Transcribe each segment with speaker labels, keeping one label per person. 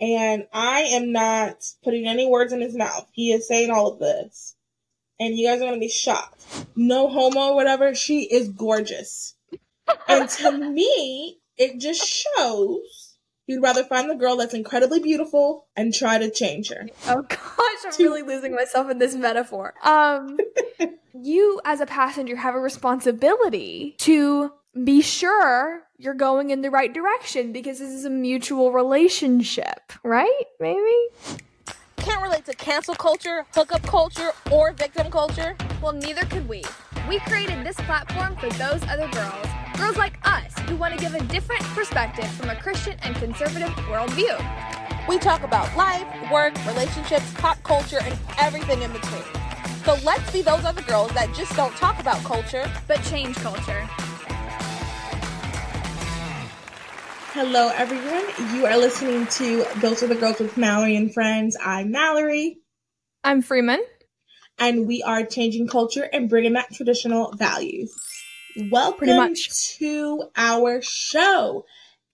Speaker 1: And I am not putting any words in his mouth. He is saying all of this. And you guys are going to be shocked. No homo whatever. She is gorgeous. and to me, it just shows you'd rather find the girl that's incredibly beautiful and try to change her.
Speaker 2: Oh gosh, I'm really losing myself in this metaphor. Um, you as a passenger have a responsibility to be sure you're going in the right direction because this is a mutual relationship, right? Maybe?
Speaker 3: Can't relate to cancel culture, hookup culture, or victim culture?
Speaker 4: Well, neither could we. We created this platform for those other girls. Girls like us who want to give a different perspective from a Christian and conservative worldview.
Speaker 3: We talk about life, work, relationships, pop culture, and everything in between. So let's be those other girls that just don't talk about culture,
Speaker 4: but change culture.
Speaker 1: Hello, everyone. You are listening to Those Other Girls with Mallory and Freeman. I'm Mallory.
Speaker 2: I'm Freeman.
Speaker 1: And we are changing culture and bringing back traditional values. Welcome to our show.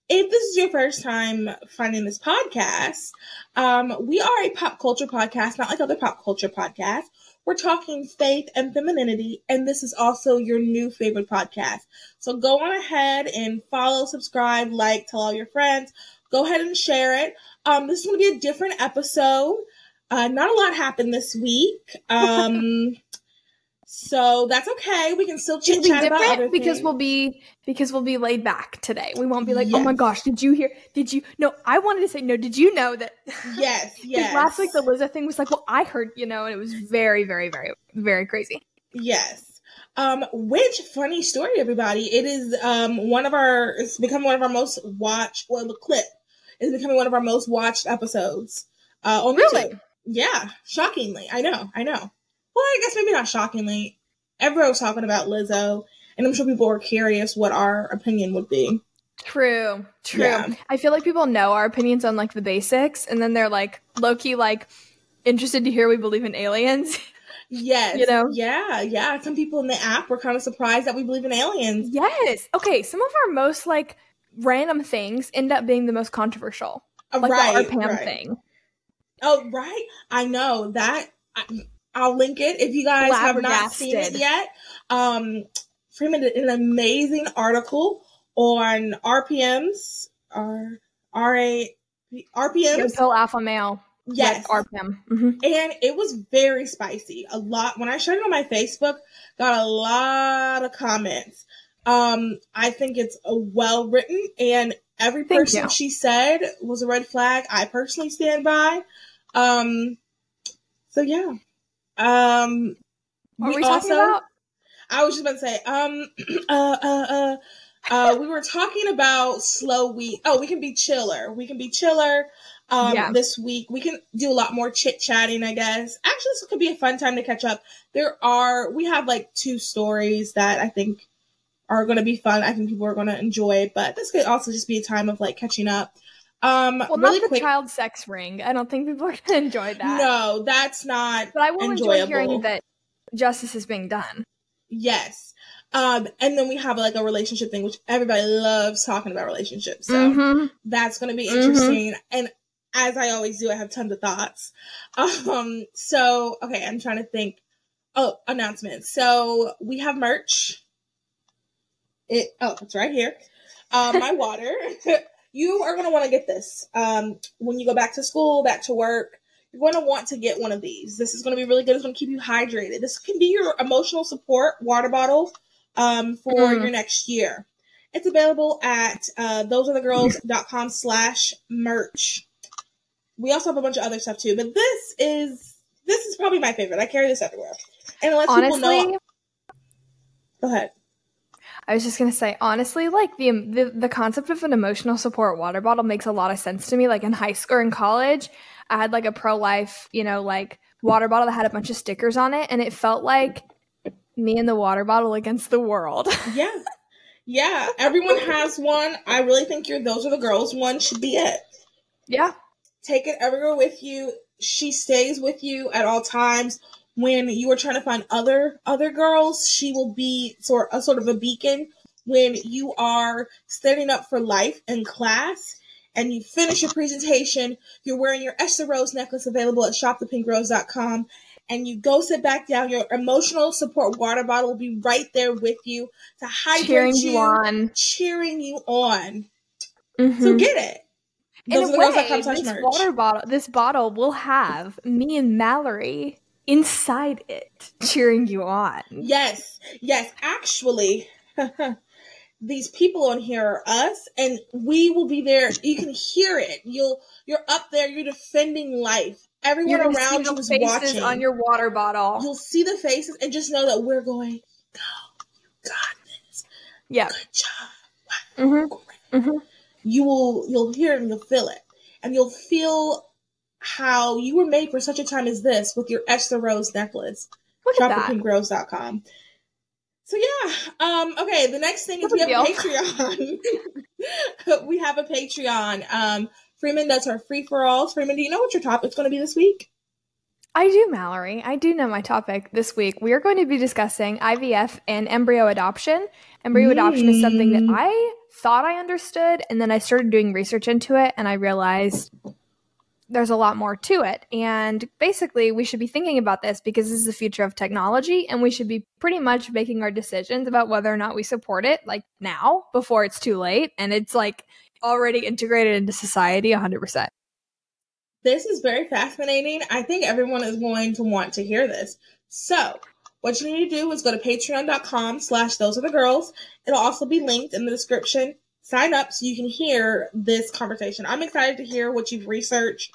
Speaker 1: If this is your first time finding this podcast, um, we are a pop culture podcast, not like other pop culture podcasts. We're talking faith and femininity, and this is also your new favorite podcast. So go on ahead and follow, subscribe, like, tell all your friends. Go ahead and share it. Um, this is going to be a different episode. Uh, not a lot happened this week. Um, So that's okay. We can still chit chat about other
Speaker 2: because we'll be because we'll be laid back today. We won't be like, yes. oh my gosh, did you hear? Did you? No, I wanted to say no. Did you know that?
Speaker 1: Yes, yes.
Speaker 2: last week the Lizzo thing was like, well, I heard, you know, and it was very, very, very, very crazy.
Speaker 1: Yes. Um, which funny story, everybody? It is um one of our. It's become one of our most watched. Well, the clip is becoming one of our most watched episodes. Uh, on really? YouTube. Yeah, shockingly. I know. I know. Well, I guess maybe not shockingly. Everyone was talking about Lizzo, and I'm sure people were curious what our opinion would be.
Speaker 2: True, true. Yeah. I feel like people know our opinions on like the basics, and then they're like low key like interested to hear we believe in aliens.
Speaker 1: Yes. You know? Yeah, yeah. Some people in the app were kind of surprised that we believe in aliens.
Speaker 2: Yes. Okay, some of our most like random things end up being the most controversial.
Speaker 1: Uh,
Speaker 2: like
Speaker 1: right,
Speaker 2: the Pam
Speaker 1: right.
Speaker 2: thing.
Speaker 1: Oh, right. I know that. I, I'll link it if you guys have not seen it yet. Um, Freeman did an amazing article on RPMs, R R A RPMs.
Speaker 2: Pill alpha male.
Speaker 1: Yes,
Speaker 2: RPM,
Speaker 1: mm-hmm. and it was very spicy. A lot when I shared it on my Facebook, got a lot of comments. Um, I think it's well written, and every person she said was a red flag. I personally stand by. Um, so yeah. Um,
Speaker 2: what we, we also, talking about?
Speaker 1: I was just about to say, um, uh, uh, uh, uh, we were talking about slow week. Oh, we can be chiller. We can be chiller. Um, yeah. this week we can do a lot more chit chatting, I guess. Actually, this could be a fun time to catch up. There are, we have like two stories that I think are going to be fun. I think people are going to enjoy, but this could also just be a time of like catching up. Um,
Speaker 2: well, really not the quick, child sex ring. I don't think people are going to enjoy that.
Speaker 1: No, that's not.
Speaker 2: But I will
Speaker 1: enjoyable.
Speaker 2: enjoy hearing that justice is being done.
Speaker 1: Yes. Um, and then we have like a relationship thing, which everybody loves talking about relationships. So
Speaker 2: mm-hmm.
Speaker 1: that's going to be interesting. Mm-hmm. And as I always do, I have tons of thoughts. Um, so okay, I'm trying to think. Oh, announcements. So we have merch. It oh, it's right here. Uh, my water. You are going to want to get this um, when you go back to school, back to work. You're going to want to get one of these. This is going to be really good. It's going to keep you hydrated. This can be your emotional support water bottle um, for mm. your next year. It's available at uh, thoseothergirls.com slash merch. We also have a bunch of other stuff too, but this is this is probably my favorite. I carry this everywhere. And unless Honestly, people know, go ahead.
Speaker 2: I was just gonna say, honestly, like the, the the concept of an emotional support water bottle makes a lot of sense to me. Like in high school or in college, I had like a pro life, you know, like water bottle that had a bunch of stickers on it, and it felt like me and the water bottle against the world.
Speaker 1: yeah, yeah. Everyone has one. I really think you're Those Other Girls. One should be it.
Speaker 2: Yeah.
Speaker 1: Take it everywhere with you. She stays with you at all times when you are trying to find other other girls, she will be sort a sort of a beacon when you are standing up for life in class and you finish your presentation, you're wearing your Esther Rose necklace available at shopthepinkrose.com and you go sit back down, your emotional support water bottle will be right there with you to hydrate
Speaker 2: Cheering
Speaker 1: you,
Speaker 2: you on.
Speaker 1: cheering you on.
Speaker 2: Mhm.
Speaker 1: So get it.
Speaker 2: In
Speaker 1: Those
Speaker 2: a
Speaker 1: are the girls that
Speaker 2: way, this
Speaker 1: merch.
Speaker 2: water bottle, this bottle will have me and Mallory inside it, cheering you on.
Speaker 1: Yes, yes. Actually, these people on here are us, and we will be there. You can hear it. You'll you're up there. You're defending life. Everyone around you is
Speaker 2: faces
Speaker 1: watching.
Speaker 2: on your water bottle.
Speaker 1: You'll see the faces, and just know that we're going. Go, you got this.
Speaker 2: yeah.
Speaker 1: Good job.
Speaker 2: hmm
Speaker 1: Great.
Speaker 2: Mhm.
Speaker 1: You will. You'll hear it, and you'll feel it, and you'll feel how you were made for such a time as this with your Esther Rose necklace.
Speaker 2: Look
Speaker 1: shopthepinkrose.com. So yeah, um, okay. The next thing is we have a Patreon. we have a Patreon. Um, Freeman does her free for alls. Freeman, do you know what your topic's going to be this week?
Speaker 2: I do, Mallory. I do know my topic this week. We are going to be discussing IVF and embryo adoption. Embryo adoption is something that
Speaker 1: Mm.
Speaker 2: I thought I understood, and then I started doing research into it, and I realized there's a lot more to it. And basically, we should be thinking about this because this is the future of technology, and we should be pretty much making our decisions about whether or not we support it, like now, before it's too late, and it's like already integrated into society 100%.
Speaker 1: This is very fascinating. I think everyone is going to want to hear this. So, what you need to do is go to patreon.com slash those other girls. It'll also be linked in the description. Sign up so you can hear this conversation. I'm excited to hear what you've researched.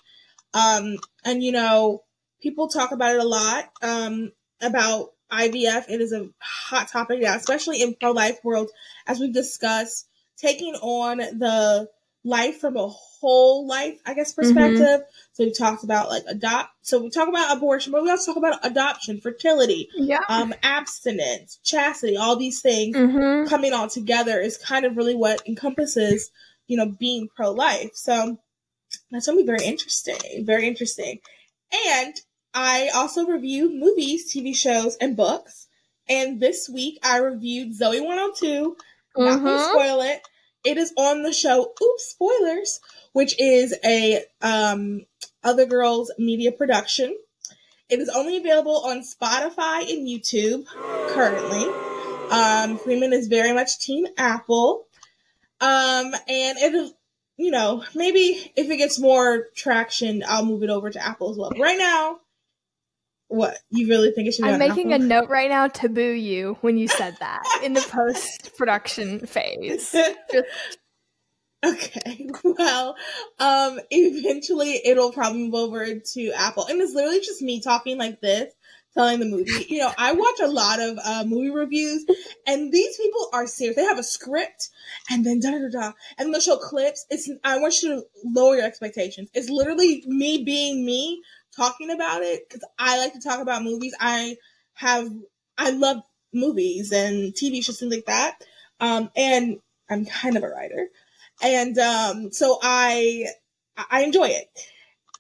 Speaker 1: Um, and you know, people talk about it a lot, um, about IVF. It is a hot topic now, especially in pro-life world, as we've discussed, taking on the life from a whole life, I guess, perspective. So we talked about like adopt. So we talk about abortion, but we also talk about adoption, fertility,
Speaker 2: Yeah.
Speaker 1: um, abstinence, chastity, all these things
Speaker 2: Mm-hmm.
Speaker 1: coming all together is kind of really what encompasses, you know, being pro life. So that's gonna be very interesting. Very interesting. And I also review movies, TV shows, and books. And this week I reviewed Zoey 102. Not gonna
Speaker 2: Mhm.
Speaker 1: spoil it. It is on the show Oops Spoilers, which is a um other girls media production. It is only available on Spotify and YouTube currently. Um, Freeman is very much Team Apple. Um, and it you know, maybe if it gets more traction, I'll move it over to Apple as well. But right now, what you really think it should be
Speaker 2: I'm making a note right now to boo you when you said that in the post production phase.
Speaker 1: Okay. Well, um, eventually it'll probably move over to Apple. And it's literally just me talking like this, telling the movie. You know, I watch a lot of uh, movie reviews, and these people are serious. They have a script, and then da da da da, and they'll show clips. It's I want you to lower your expectations. It's literally me being me talking about it because I like to talk about movies. I have I love movies and TV shows things like that. Um, and I'm kind of a writer and um, so I I enjoy it,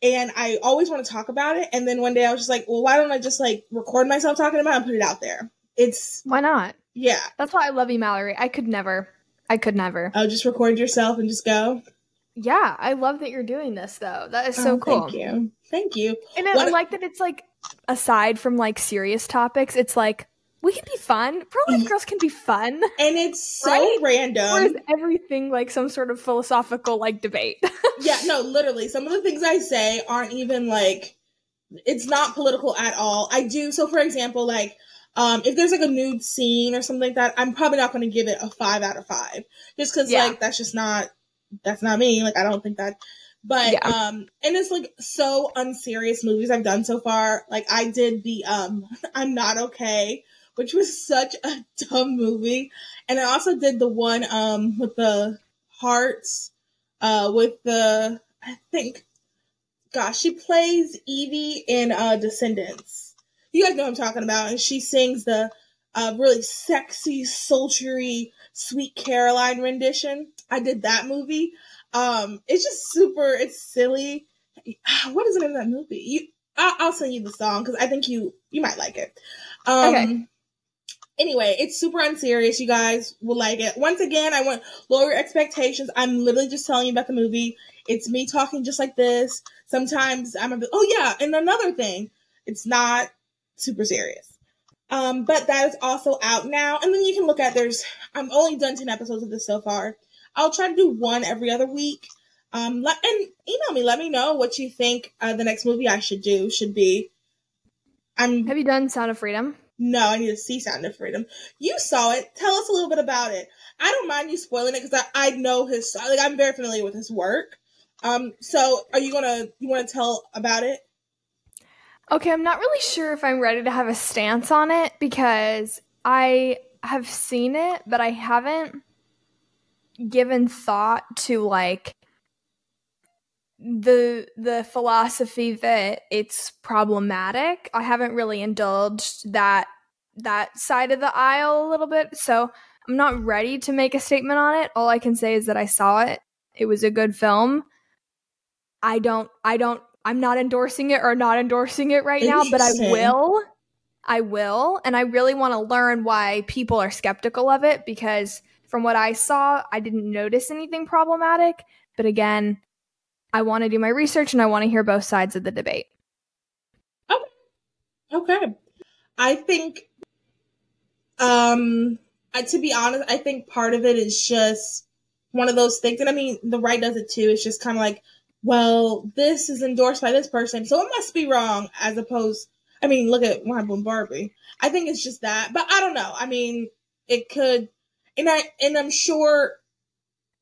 Speaker 1: and I always want to talk about it. And then one day I was just like, well, why don't I just like record myself talking about it and put it out there? It's
Speaker 2: Why not?
Speaker 1: yeah,
Speaker 2: That's why I love you, Mallory. I could never. I could never.
Speaker 1: I'll just record yourself and just go.
Speaker 2: Yeah, I love that you're doing this though. That is so
Speaker 1: Oh,
Speaker 2: cool.
Speaker 1: Thank you, thank you.
Speaker 2: And I, like that it's like aside from like serious topics, it's like we can be fun. Pro life girls can be fun.
Speaker 1: And it's so
Speaker 2: Right?
Speaker 1: random.
Speaker 2: Or is everything like some sort of philosophical like debate?
Speaker 1: yeah, no, literally. Some of the things I say aren't even like it's not political at all. I do so for example, like um if there's like a nude scene or something like that, I'm probably not gonna give it a five out of five. Just cause
Speaker 2: Yeah.
Speaker 1: like that's just not that's not me. Like I don't think that but
Speaker 2: Yeah.
Speaker 1: um and it's like so unserious movies I've done so far. Like I did the um I'm not okay, which was such a dumb movie. And I also did the one um with the hearts uh with the I think gosh, she plays Evie in uh Descendants. You guys know what I'm talking about, and she sings the uh really sexy, sultry, sweet Caroline rendition. I did that movie. Um, it's just super. It's silly. What is the name of that movie? You, I'll, I'll send you the song because I think you you might like it. Um,
Speaker 2: Okay.
Speaker 1: Anyway, it's super unserious. You guys will like it. Once again, I want lower expectations. I'm literally just telling you about the movie. It's me talking just like this. Sometimes I'm a bit, oh yeah, and another thing, it's not super serious. Um, but that is also out now. And then you can look at there's I'm only done 10 episodes of this so far. I'll try to do one every other week. Um, let, and email me. Let me know what you think uh, the next movie I should do should be. I'm.
Speaker 2: Have you done Sound of Freedom?
Speaker 1: No, I need to see Sound of Freedom. You saw it. Tell us a little bit about it. I don't mind you spoiling it because I, I know his like I'm very familiar with his work. Um, so are you gonna you want to tell about it?
Speaker 2: Okay, I'm not really sure if I'm ready to have a stance on it because I have seen it, but I haven't given thought to like the the philosophy that it's problematic. I haven't really indulged that that side of the aisle a little bit, so I'm not ready to make a statement on it. All I can say is that I saw it. It was a good film. I don't I don't I'm not endorsing it or not endorsing it right now, but I will. I will, and I really want to learn why people are skeptical of it because from what I saw, I didn't notice anything problematic, but again, I want to do my research and I want to hear both sides of the debate.
Speaker 1: Okay. Okay. I think um I, to be honest, I think part of it is just one of those things. And I mean, the right does it too. It's just kind of like, well, this is endorsed by this person, so it must be wrong, as opposed, I mean, look at what happened with Barbie. I think it's just that, but I don't know. I mean, it could, and I, and I'm sure,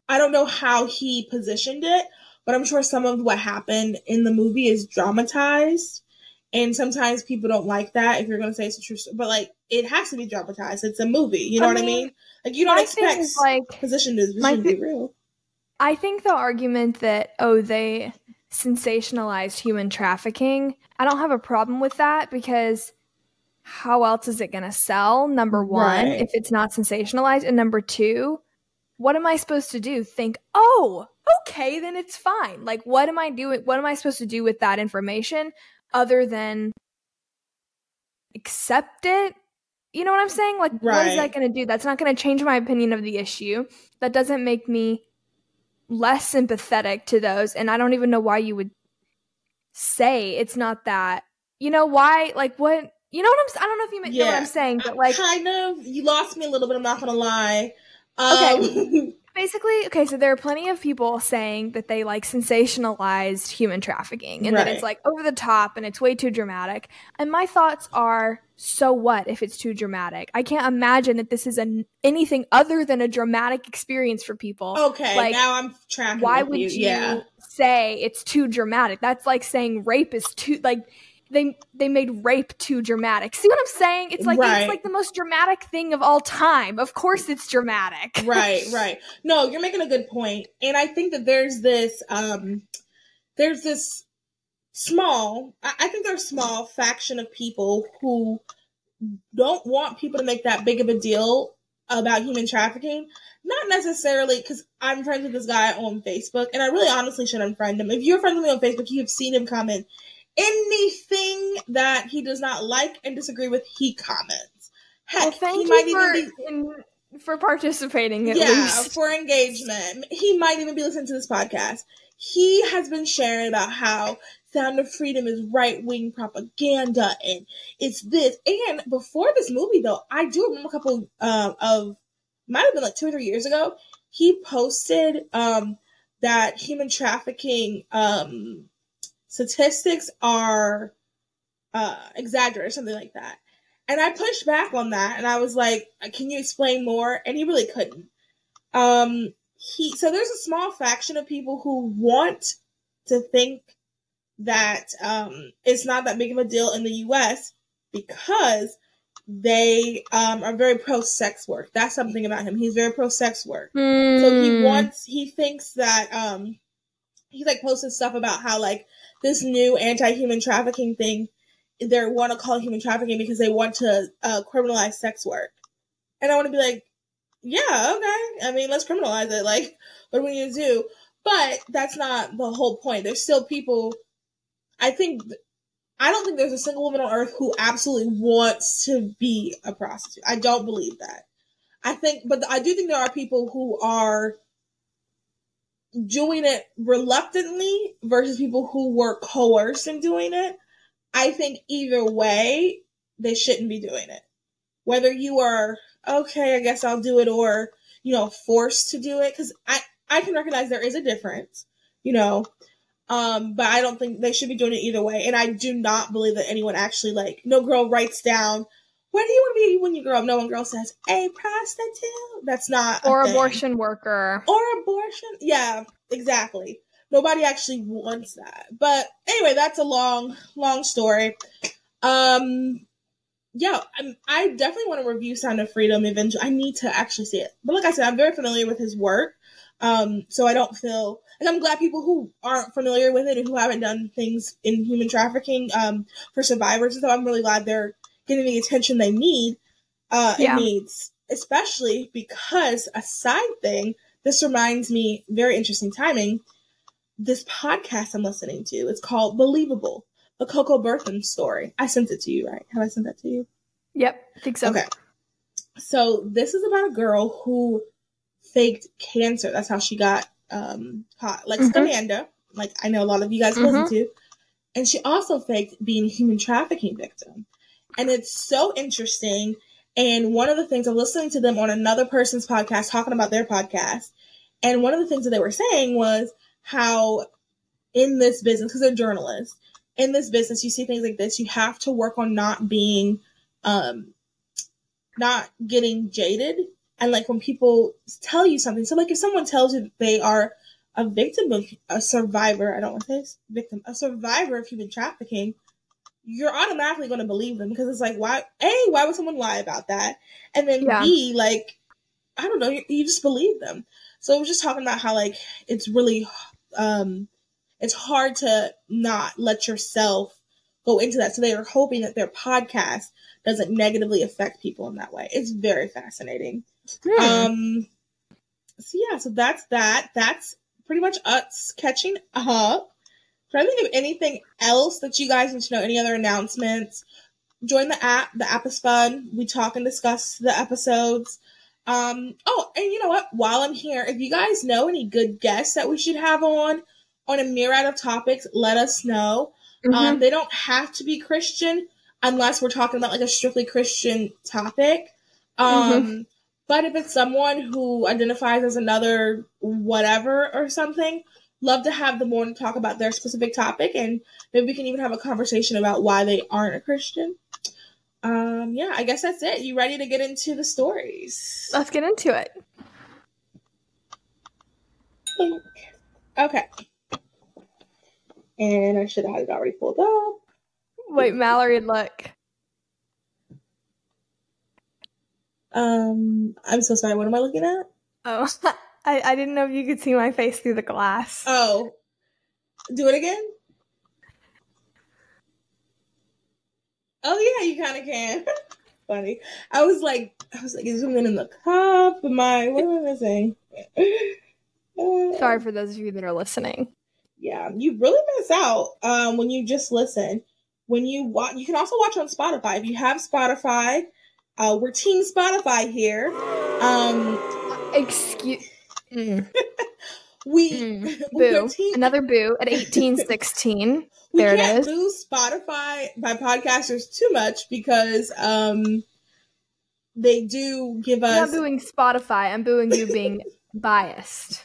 Speaker 1: I don't know how he positioned it, but I'm sure some of what happened in the movie is dramatized. And sometimes people don't like that if you're going to say it's a true story, but like it has to be dramatized. It's a movie. You know I what mean, I mean? Like you don't expect like position to, position th- to be real.
Speaker 2: I think the argument that oh they sensationalized human trafficking, I don't have a problem with that because how else is it going to sell? Number 1, right. if it's not sensationalized and number 2, what am I supposed to do? Think, "Oh, okay, then it's fine." Like what am I doing? What am I supposed to do with that information other than accept it? You know what I'm saying? Like right. what is that going to do? That's not going to change my opinion of the issue. That doesn't make me less sympathetic to those and i don't even know why you would say it's not that. You know why? Like what you know what i'm i don't know if you yeah. know what i'm saying but like
Speaker 1: kind of. You lost me a little bit i'm not gonna lie. Um,
Speaker 2: okay basically okay so there are plenty of people saying that they like sensationalized human trafficking and right. that it's like over the top and it's way too dramatic and my thoughts are so what if it's too dramatic i can't imagine that this is an anything other than a dramatic experience for people
Speaker 1: okay like now i'm tracking
Speaker 2: why would you, yeah. say it's too dramatic that's like saying rape is too like they they made rape too dramatic. See what I'm saying? It's like right. it's like the most dramatic thing of all time. Of course it's dramatic.
Speaker 1: right, right. No, you're making a good. And I think that there's this um there's this small I think there's a small faction of people who don't want people to make that big of a deal about human trafficking. Not necessarily because I'm friends with this guy on Facebook, and I really honestly should unfriend him. If you're friends with me on Facebook, you've seen him comment anything that he does not like and disagree with, he comments.
Speaker 2: Heck, well, thank he you for, be, in, for participating. At yeah, least.
Speaker 1: for engagement. He might even be listening to this podcast. He has been sharing about how Sound of Freedom is right wing propaganda and it's this. And before this movie, though, I do remember a couple um, of might have been like two or three years ago. He posted um, that human trafficking um, statistics are uh, exaggerated, or something like that. And I pushed back on that, and I was like, "Can you explain more?" And he really couldn't. Um, he so there's a small faction of people who want to think that um, it's not that big of a deal in the U.S. because they um, are very pro sex work. That's something about him. He's very pro sex work. Mm. So he hmm. wants, he thinks that um, he's like posted stuff about how like this new anti-human trafficking thing they want to call human trafficking because they want to uh, criminalize sex work and i want to be like yeah okay i mean let's criminalize it like what do we need to do but that's not the whole point there's still people i think I don't think there's a single woman on earth who absolutely wants to be a prostitute. I don't believe that. I think, but I do think there are people who are doing it reluctantly versus people who were coerced in doing it. I think either way, they shouldn't be doing it. Whether you are okay, I guess I'll do it, or you know, forced to do it, because I I can recognize there is a difference, you know. Um, but I don't think they should be doing it either way. And I do not believe that anyone actually like no girl writes down where do you want to be when you grow up? No one girl says a prostitute. That's not
Speaker 2: or abortion worker
Speaker 1: or abortion. Yeah, exactly. Nobody actually wants that. But anyway, that's a long, long story. Um, yeah, I'm, i definitely want to review Sound of Freedom eventually. I need to actually see it. But like I said, I'm very familiar with his work. Um, so I don't feel like I'm glad people who aren't familiar with it and who haven't done things in human trafficking um, for survivors. So I'm really glad they're getting the attention they need. Uh, yeah. It needs, especially because a side thing. This reminds me, very interesting timing. This podcast I'm listening to. It's called Believable, the Coco Berthmann story. I sent it to you, right? Have I sent that to you?
Speaker 2: Yep, I think so.
Speaker 1: Okay. So this is about a girl who faked cancer. That's how she got um caught. Like mm-hmm. Amanda, like I know a lot of you guys mm-hmm. listen to. And she also faked being a human trafficking victim. And it's so interesting. And one of the things I'm listening to them on another person's podcast talking about their podcast. And one of the things that they were saying was how in this business, because they're journalists, in this business, you see things like this, you have to work on not being, um, not getting jaded and like when people tell you something, so like if someone tells you they are a victim of a survivor, I don't want to say victim, a survivor of human trafficking, you're automatically going to believe them because it's like, why, A, why would someone lie about that? And then yeah. B, like, I don't know, you, you just believe them. So I was just talking about how like it's really, um, it's hard to not let yourself go into that. So they are hoping that their podcast doesn't negatively affect people in that way. It's very fascinating. Hmm. Um, so yeah, so that's that. That's pretty much us catching up. Trying to think of anything else that you guys need to know. Any other announcements? Join the app. The app is fun. We talk and discuss the episodes. Um, oh, and you know what? While I'm here, if you guys know any good guests that we should have on on a myriad of topics, let us know. Mm-hmm. Um, they don't have to be Christian unless we're talking about like a strictly Christian topic. Um, mm-hmm. But if it's someone who identifies as another whatever or something, love to have them on to talk about their specific topic and maybe we can even have a conversation about why they aren't a Christian. Um, yeah, I guess that's it. You ready to get into the stories?
Speaker 2: Let's get into it.
Speaker 1: Okay. And I should have had it already pulled up.
Speaker 2: Wait, Mallory, look.
Speaker 1: Um, I'm so sorry. What am I looking at?
Speaker 2: Oh, I, I didn't know if you could see my face through the glass.
Speaker 1: Oh, do it again. Oh yeah, you kind of can. Funny. I was like, I was like, is something in the cup? I? What am I missing?
Speaker 2: Sorry for those of you that are listening.
Speaker 1: Yeah, you really miss out um, when you just listen. When you watch, you can also watch on Spotify. If you have Spotify, uh, we're Team Spotify here. Um,
Speaker 2: Excuse. Mm.
Speaker 1: we
Speaker 2: mm. boo team- another boo at eighteen sixteen. we there
Speaker 1: it
Speaker 2: is.
Speaker 1: Boo Spotify by podcasters too much because um they do give us.
Speaker 2: I'm not booing Spotify. I'm booing you being biased.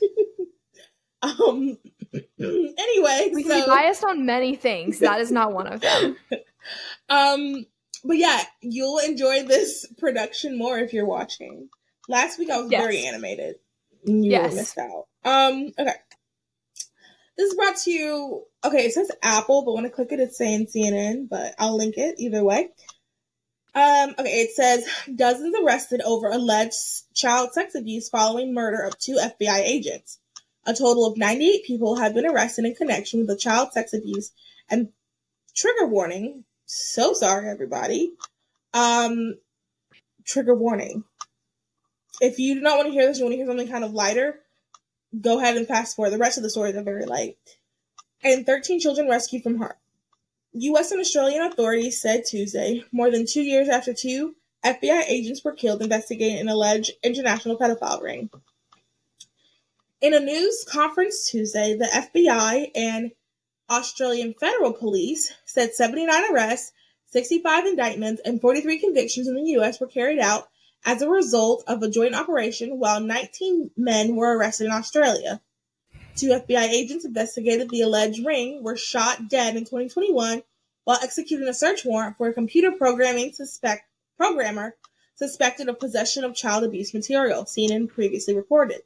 Speaker 1: um. anyway,
Speaker 2: we can so, be biased on many things. That is not one of them.
Speaker 1: um but yeah, you'll enjoy this production more if you're watching. Last week I was yes. very animated. You yes. missed out. Um, okay. This is brought to you. Okay, it says Apple, but when I click it, it's saying CNN, but I'll link it either way. Um, okay, it says dozens arrested over alleged child sex abuse following murder of two FBI agents. A total of 98 people have been arrested in connection with the child sex abuse and trigger warning so sorry, everybody. Um, trigger warning. If you do not want to hear this, you want to hear something kind of lighter, go ahead and fast forward. The rest of the stories are very light. And 13 children rescued from harm. U.S. and Australian authorities said Tuesday, more than two years after two FBI agents were killed investigating an alleged international pedophile ring. In a news conference Tuesday, the FBI and Australian Federal Police said 79 arrests, 65 indictments, and 43 convictions in the U.S. were carried out as a result of a joint operation, while 19 men were arrested in Australia. Two FBI agents investigated the alleged ring were shot dead in 2021 while executing a search warrant for a computer programming suspect programmer suspected of possession of child abuse material, CNN previously reported.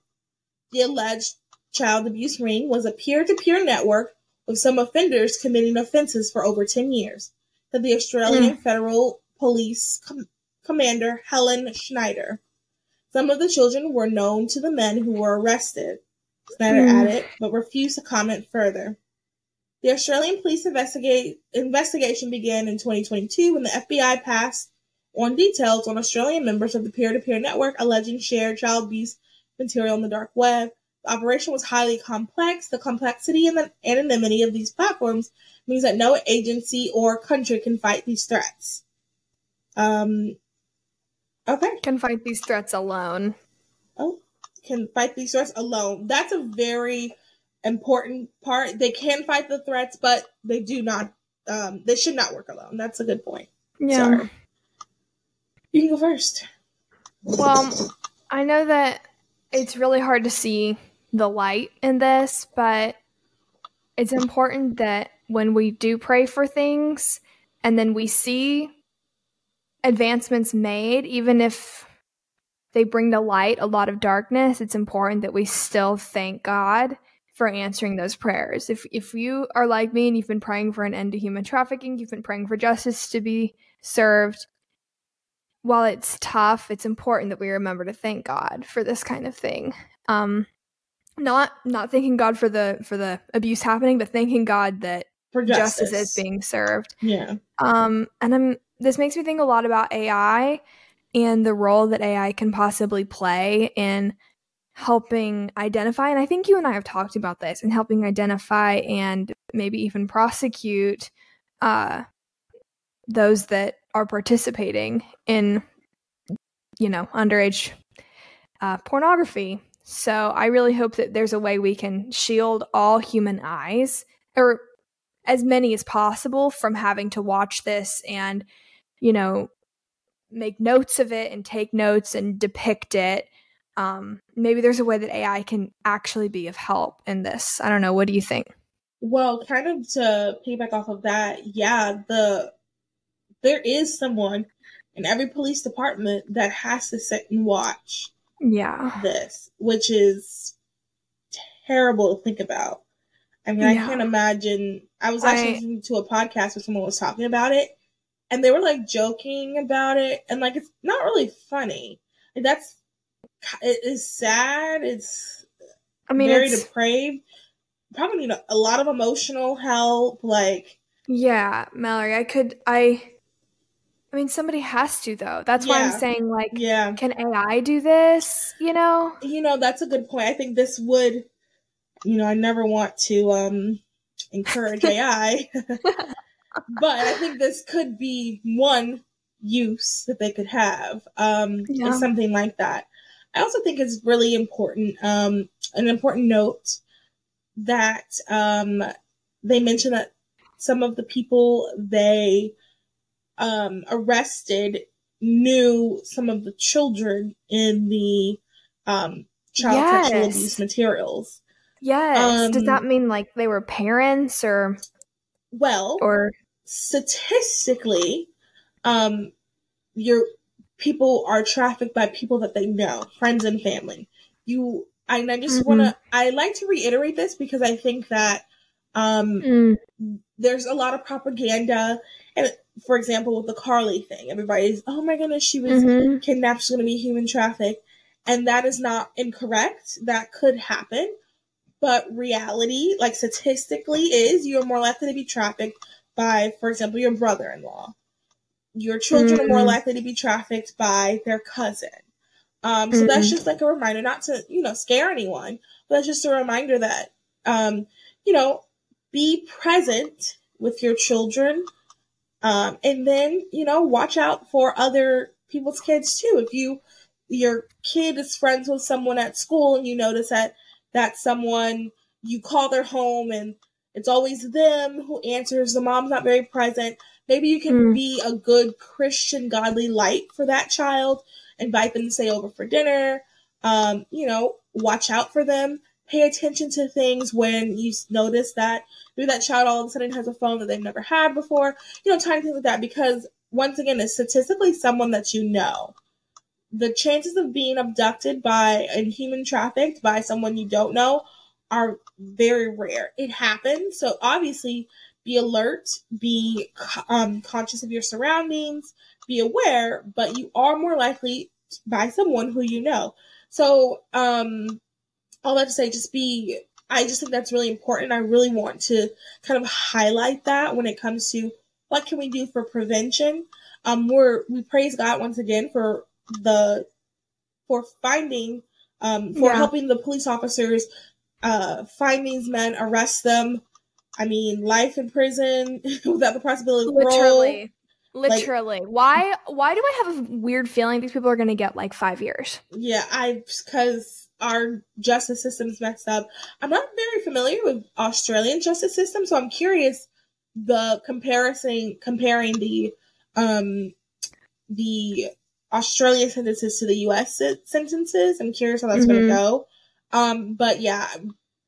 Speaker 1: The alleged child abuse ring was a peer-to-peer network with some offenders committing offenses for over 10 years, said the Australian mm. Federal Police Com- Commander Helen Schneider. Some of the children were known to the men who were arrested. Schneider mm. added, but refused to comment further. The Australian police investigate, investigation began in 2022 when the FBI passed on details on Australian members of the peer-to-peer network alleging shared child abuse material on the dark web. The operation was highly complex. The complexity and the anonymity of these platforms means that no agency or country can fight these threats. Um, okay.
Speaker 2: Can fight these threats alone.
Speaker 1: Oh, can fight these threats alone. That's a very important part. They can fight the threats, but they do not. Um, they should not work alone. That's a good point. Yeah. Sorry. You can go first.
Speaker 2: Well, I know that it's really hard to see the light in this, but it's important that when we do pray for things and then we see advancements made, even if they bring to light a lot of darkness, it's important that we still thank God for answering those prayers. If if you are like me and you've been praying for an end to human trafficking, you've been praying for justice to be served, while it's tough, it's important that we remember to thank God for this kind of thing. Um not not thanking God for the for the abuse happening, but thanking God that for justice. justice is being served.
Speaker 1: Yeah.
Speaker 2: Um and I'm this makes me think a lot about AI and the role that AI can possibly play in helping identify and i think you and i have talked about this and helping identify and maybe even prosecute uh, those that are participating in you know underage uh, pornography so i really hope that there's a way we can shield all human eyes or as many as possible from having to watch this and you know make notes of it and take notes and depict it um, maybe there's a way that AI can actually be of help in this. I don't know. What do you think?
Speaker 1: Well, kind of to piggyback off of that, yeah, the there is someone in every police department that has to sit and watch.
Speaker 2: Yeah,
Speaker 1: this, which is terrible to think about. I mean, yeah. I can't imagine. I was actually I, listening to a podcast where someone was talking about it, and they were like joking about it, and like it's not really funny. Like, that's it is sad. It's I mean, very it's, depraved. Probably need a, a lot of emotional help. Like,
Speaker 2: yeah, Mallory, I could, I, I mean, somebody has to though. That's yeah. why I'm saying, like,
Speaker 1: yeah,
Speaker 2: can AI do this? You know,
Speaker 1: you know, that's a good point. I think this would, you know, I never want to um encourage AI, but I think this could be one use that they could have um yeah. something like that I also think it's really important, um, an important note that um, they mention that some of the people they um, arrested knew some of the children in the um, child yes. sexual abuse materials.
Speaker 2: Yes. Um, Does that mean like they were parents or?
Speaker 1: Well,
Speaker 2: or
Speaker 1: statistically, um, you're people are trafficked by people that they know, friends and family. You, and I just mm-hmm. want to, I like to reiterate this because I think that um, mm. there's a lot of propaganda. And for example, with the Carly thing, everybody's, oh my goodness, she was mm-hmm. kidnapped, she's going to be human trafficked. And that is not incorrect. That could happen. But reality, like statistically, is you're more likely to be trafficked by, for example, your brother in law your children mm. are more mm. likely to be trafficked by their cousin. Um, so mm. that's just like a reminder, not to, you know, scare anyone, but that's just a reminder that, um, you know, be present with your children. Um, and then, you know, watch out for other people's kids too. If you, your kid is friends with someone at school and you notice that that someone, you call their home and it's always them who answers, the mom's not very present. Maybe you can
Speaker 2: Mm.
Speaker 1: be a good Christian, godly light for that child, invite them to stay over for dinner, um, you know, watch out for them pay attention to things when you notice that maybe that child all of a sudden has a phone that they've never had before, you know, tiny things like that. Because once again, it's statistically someone that you know. The chances of being abducted by and human trafficked by someone you don't know are very rare. It happens. So obviously, be alert, be um, conscious of your surroundings, be aware, but you are more likely by someone who you know. So, um, all that to say, just be. I just think that's really important. I really want to kind of highlight that when it comes to what can we do for prevention. Um, we're we praise God once again for the for finding um for
Speaker 2: Yeah.
Speaker 1: helping the police officers uh find these men, arrest them. I mean, life in prison without the possibility of parole.
Speaker 2: Literally. Literally. why why do I have a weird feeling these people are gonna get like five years?
Speaker 1: Yeah, I because our justice system's messed up. I'm not very familiar with Australian justice system, so I'm curious the comparison comparing the um the Australian sentences to the U.S. sentences. I'm curious how that's going
Speaker 2: Mhm.
Speaker 1: to go. Um, but yeah,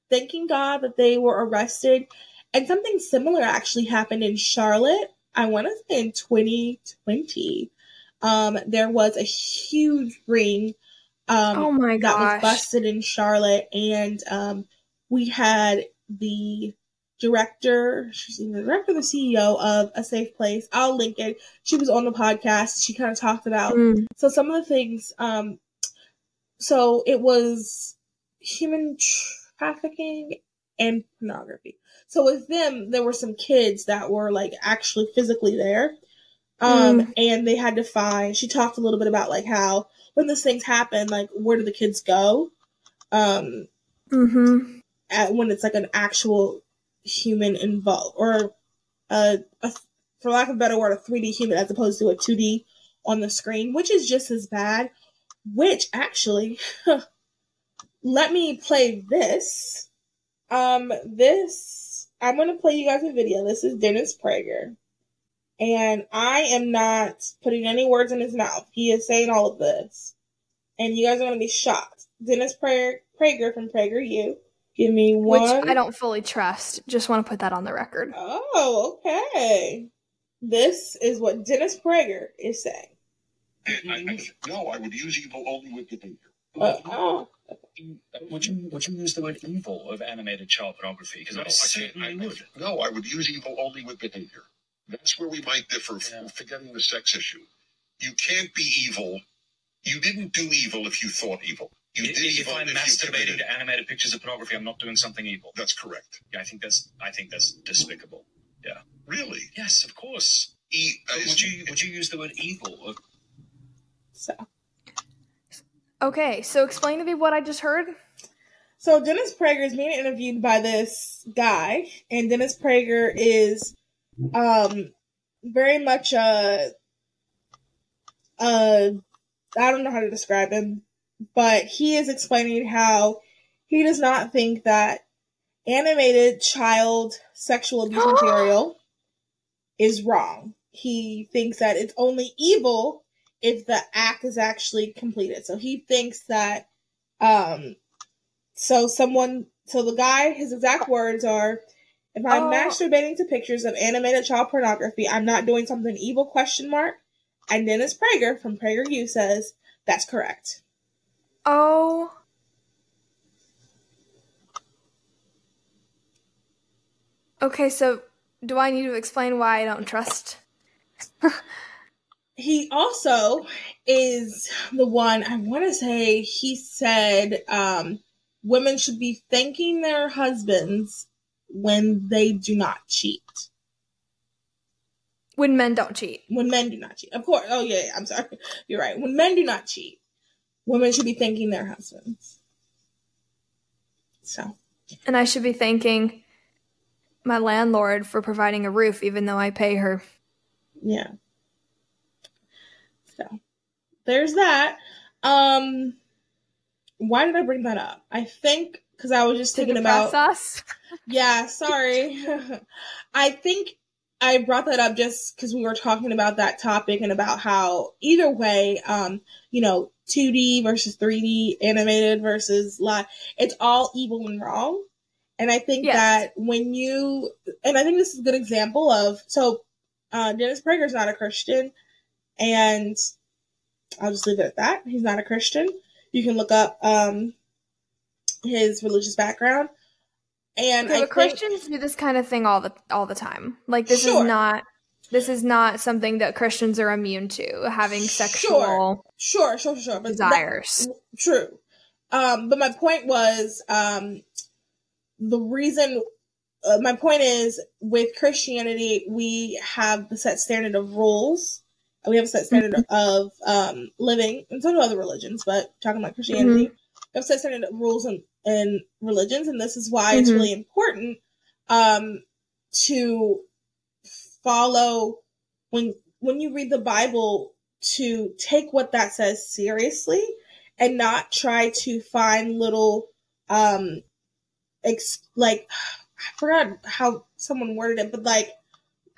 Speaker 1: thanking God that they were arrested, and something similar actually happened in Charlotte. I want to say in 2020. Um, there was a huge ring um,
Speaker 2: oh my
Speaker 1: that
Speaker 2: gosh.
Speaker 1: was busted in Charlotte, and um, we had the director, she's either the director or the CEO of A Safe Place. I'll link it. She was on the podcast. She kind of talked about
Speaker 2: Mm.
Speaker 1: so some of the things. Um, so it was human trafficking and pornography. So with them, there were some kids that were like actually physically there. Um, and they had to find, she talked a little bit about like how when these things happen, like where do the kids go? Um,
Speaker 2: Mm-hmm.
Speaker 1: at, when it's like an actual human involved or a, a, for lack of a better word, a 3D human as opposed to a 2D on the screen, which is just as bad. Which actually, let me play this. Um, this I'm gonna play you guys a video. This is Dennis Prager, and I am not putting any words in his mouth. He is saying all of this, and you guys are gonna be shocked. Dennis Prager, Prager from Prager U. Give me one.
Speaker 2: Which
Speaker 1: one.
Speaker 2: I don't fully trust. Just want to put that on the record.
Speaker 1: Oh, okay. This is what Dennis Prager is saying.
Speaker 5: I, I, no, I would use evil only with behavior.
Speaker 1: Uh, oh,
Speaker 6: Would you would you use the word evil of animated child pornography? Because
Speaker 5: No,
Speaker 6: I
Speaker 5: I can't.
Speaker 6: certainly
Speaker 5: I,
Speaker 6: would.
Speaker 5: no, I would use evil only with behavior. That's where we might differ, f-
Speaker 6: Yeah.
Speaker 5: forgetting the sex issue. You can't be evil. You didn't do evil if you thought evil. You
Speaker 6: If,
Speaker 5: did
Speaker 6: if
Speaker 5: evil
Speaker 6: I'm
Speaker 5: if you
Speaker 6: masturbating
Speaker 5: committed.
Speaker 6: to animated pictures of pornography, I'm not doing something evil.
Speaker 5: That's correct.
Speaker 6: Yeah, I think that's I think that's despicable. Yeah.
Speaker 5: Really?
Speaker 6: Yes, of course.
Speaker 5: E-
Speaker 6: uh,
Speaker 5: But
Speaker 6: would you would you use the word evil? Or,
Speaker 1: so
Speaker 2: Okay, so explain to me what I just heard.
Speaker 1: so Dennis Prager is being interviewed by this guy, and Dennis Prager is um very much uh uh I don't know how to describe him, but he is explaining how he does not think that animated child sexual abuse material is wrong. He thinks that it's only evil if the act is actually completed. So he thinks that um so someone so the guy his exact words are if I'm
Speaker 2: Oh.
Speaker 1: masturbating to pictures of animated child pornography, I'm not doing something evil question mark. And Dennis Prager from PragerU says that's correct.
Speaker 2: Oh. Okay, so do I need to explain why I don't trust?
Speaker 1: He also is the one I want to say he said um, women should be thanking their husbands when they do not cheat.
Speaker 2: When men don't cheat.
Speaker 1: When men do not cheat. Of course. Oh, yeah, yeah, I'm sorry. You're right. When men do not cheat, women should be thanking their husbands. So,
Speaker 2: And I should be thanking my landlord for providing a roof, even though I pay her.
Speaker 1: Yeah. So there's that. Um, why did I bring that up? I think because I was just thinking about.
Speaker 2: us.
Speaker 1: Yeah, sorry. I think I brought that up just because we were talking about that topic and about how either way, um, you know, 2D versus 3D, animated versus live, it's all evil and wrong. And I think
Speaker 2: Yes.
Speaker 1: that when you, and I think this is a good example of, so uh, Dennis Prager's not a Christian, and I'll just leave it at that. He's not a Christian. You can look up um, his religious background. And
Speaker 2: Okay, but
Speaker 1: think,
Speaker 2: Christians do this kind of thing all the all the time. Like this
Speaker 1: Sure.
Speaker 2: is not this is not something that Christians are immune to having sexual
Speaker 1: sure, sure, sure, sure. But that-
Speaker 2: desires.
Speaker 1: True. Um, but my point was, um, the reason, uh, my point is with Christianity, we have the set standard of rules. We have a set standard of, um, living, and some other religions, but talking about Christianity, we have set standard of rules and, and religions, and this is why it's
Speaker 2: Mhm.
Speaker 1: really important, um, to follow when, when you read the Bible, to take what that says seriously and not try to find little um ex- like I forgot how someone worded it, but like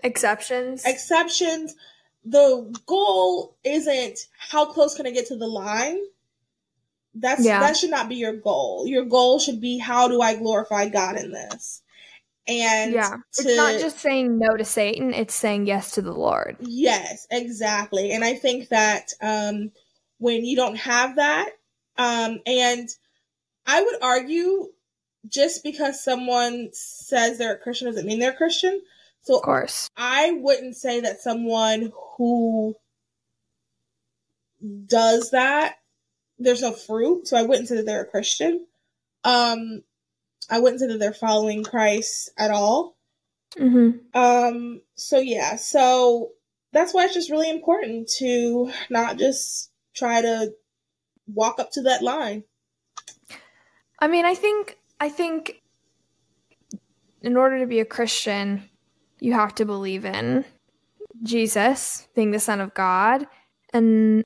Speaker 2: Exceptions.
Speaker 1: exceptions. The goal isn't how close can I get to the line. That's
Speaker 2: Yeah.
Speaker 1: that should not be your goal. Your goal should be how do I glorify God in this? And
Speaker 2: yeah.
Speaker 1: to,
Speaker 2: It's not just saying no to Satan, it's saying yes to the Lord.
Speaker 1: Yes, exactly. And I think that um, when you don't have that, um, and I would argue just because someone says they're a Christian doesn't mean they're a Christian. So
Speaker 2: Of course.
Speaker 1: I wouldn't say that someone who does that, there's no fruit. So I wouldn't say that they're a Christian. Um, I wouldn't say that they're following Christ at all.
Speaker 2: hmm
Speaker 1: Um, so yeah, so that's why it's just really important to not just try to walk up to that line.
Speaker 2: I mean, I think I think in order to be a Christian, you have to believe in Jesus being the Son of God, and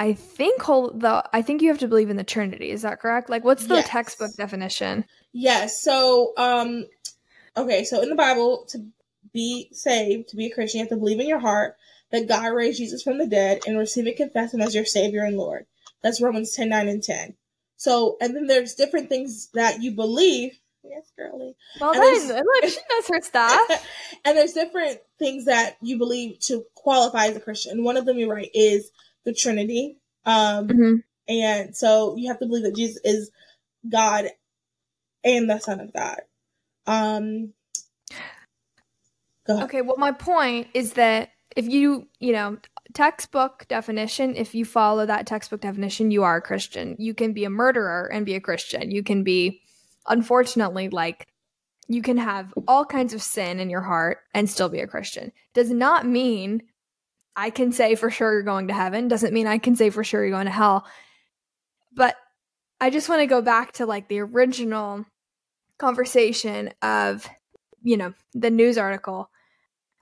Speaker 2: I think whole the I think you have to believe in the Trinity. Is that correct? Like, what's the
Speaker 1: Yes.
Speaker 2: textbook definition?
Speaker 1: Yes, so um okay, so in the Bible to be saved, to be a Christian, you have to believe in your heart that God raised Jesus from the dead and receive and confess him as your Savior and Lord. That's Romans 10, 9, and 10. So and then there's different things that you believe. Yes, girly.
Speaker 2: Well
Speaker 1: And
Speaker 2: done. Look, she knows her stuff.
Speaker 1: and there's different things that you believe to qualify as a Christian. One of them, you're right, is the Trinity. Um,
Speaker 2: hmm
Speaker 1: and so you have to believe that Jesus is God and the Son of God. Um, go ahead.
Speaker 2: Okay, well, my point is that if you, you know, textbook definition, if you follow that textbook definition, you are a Christian. You can be a murderer and be a Christian. You can be, unfortunately, like, you can have all kinds of sin in your heart and still be a Christian. Does not mean I can say for sure you're going to heaven. Doesn't mean I can say for sure you're going to hell. But I just want to go back to like the original conversation of, you know, the news article.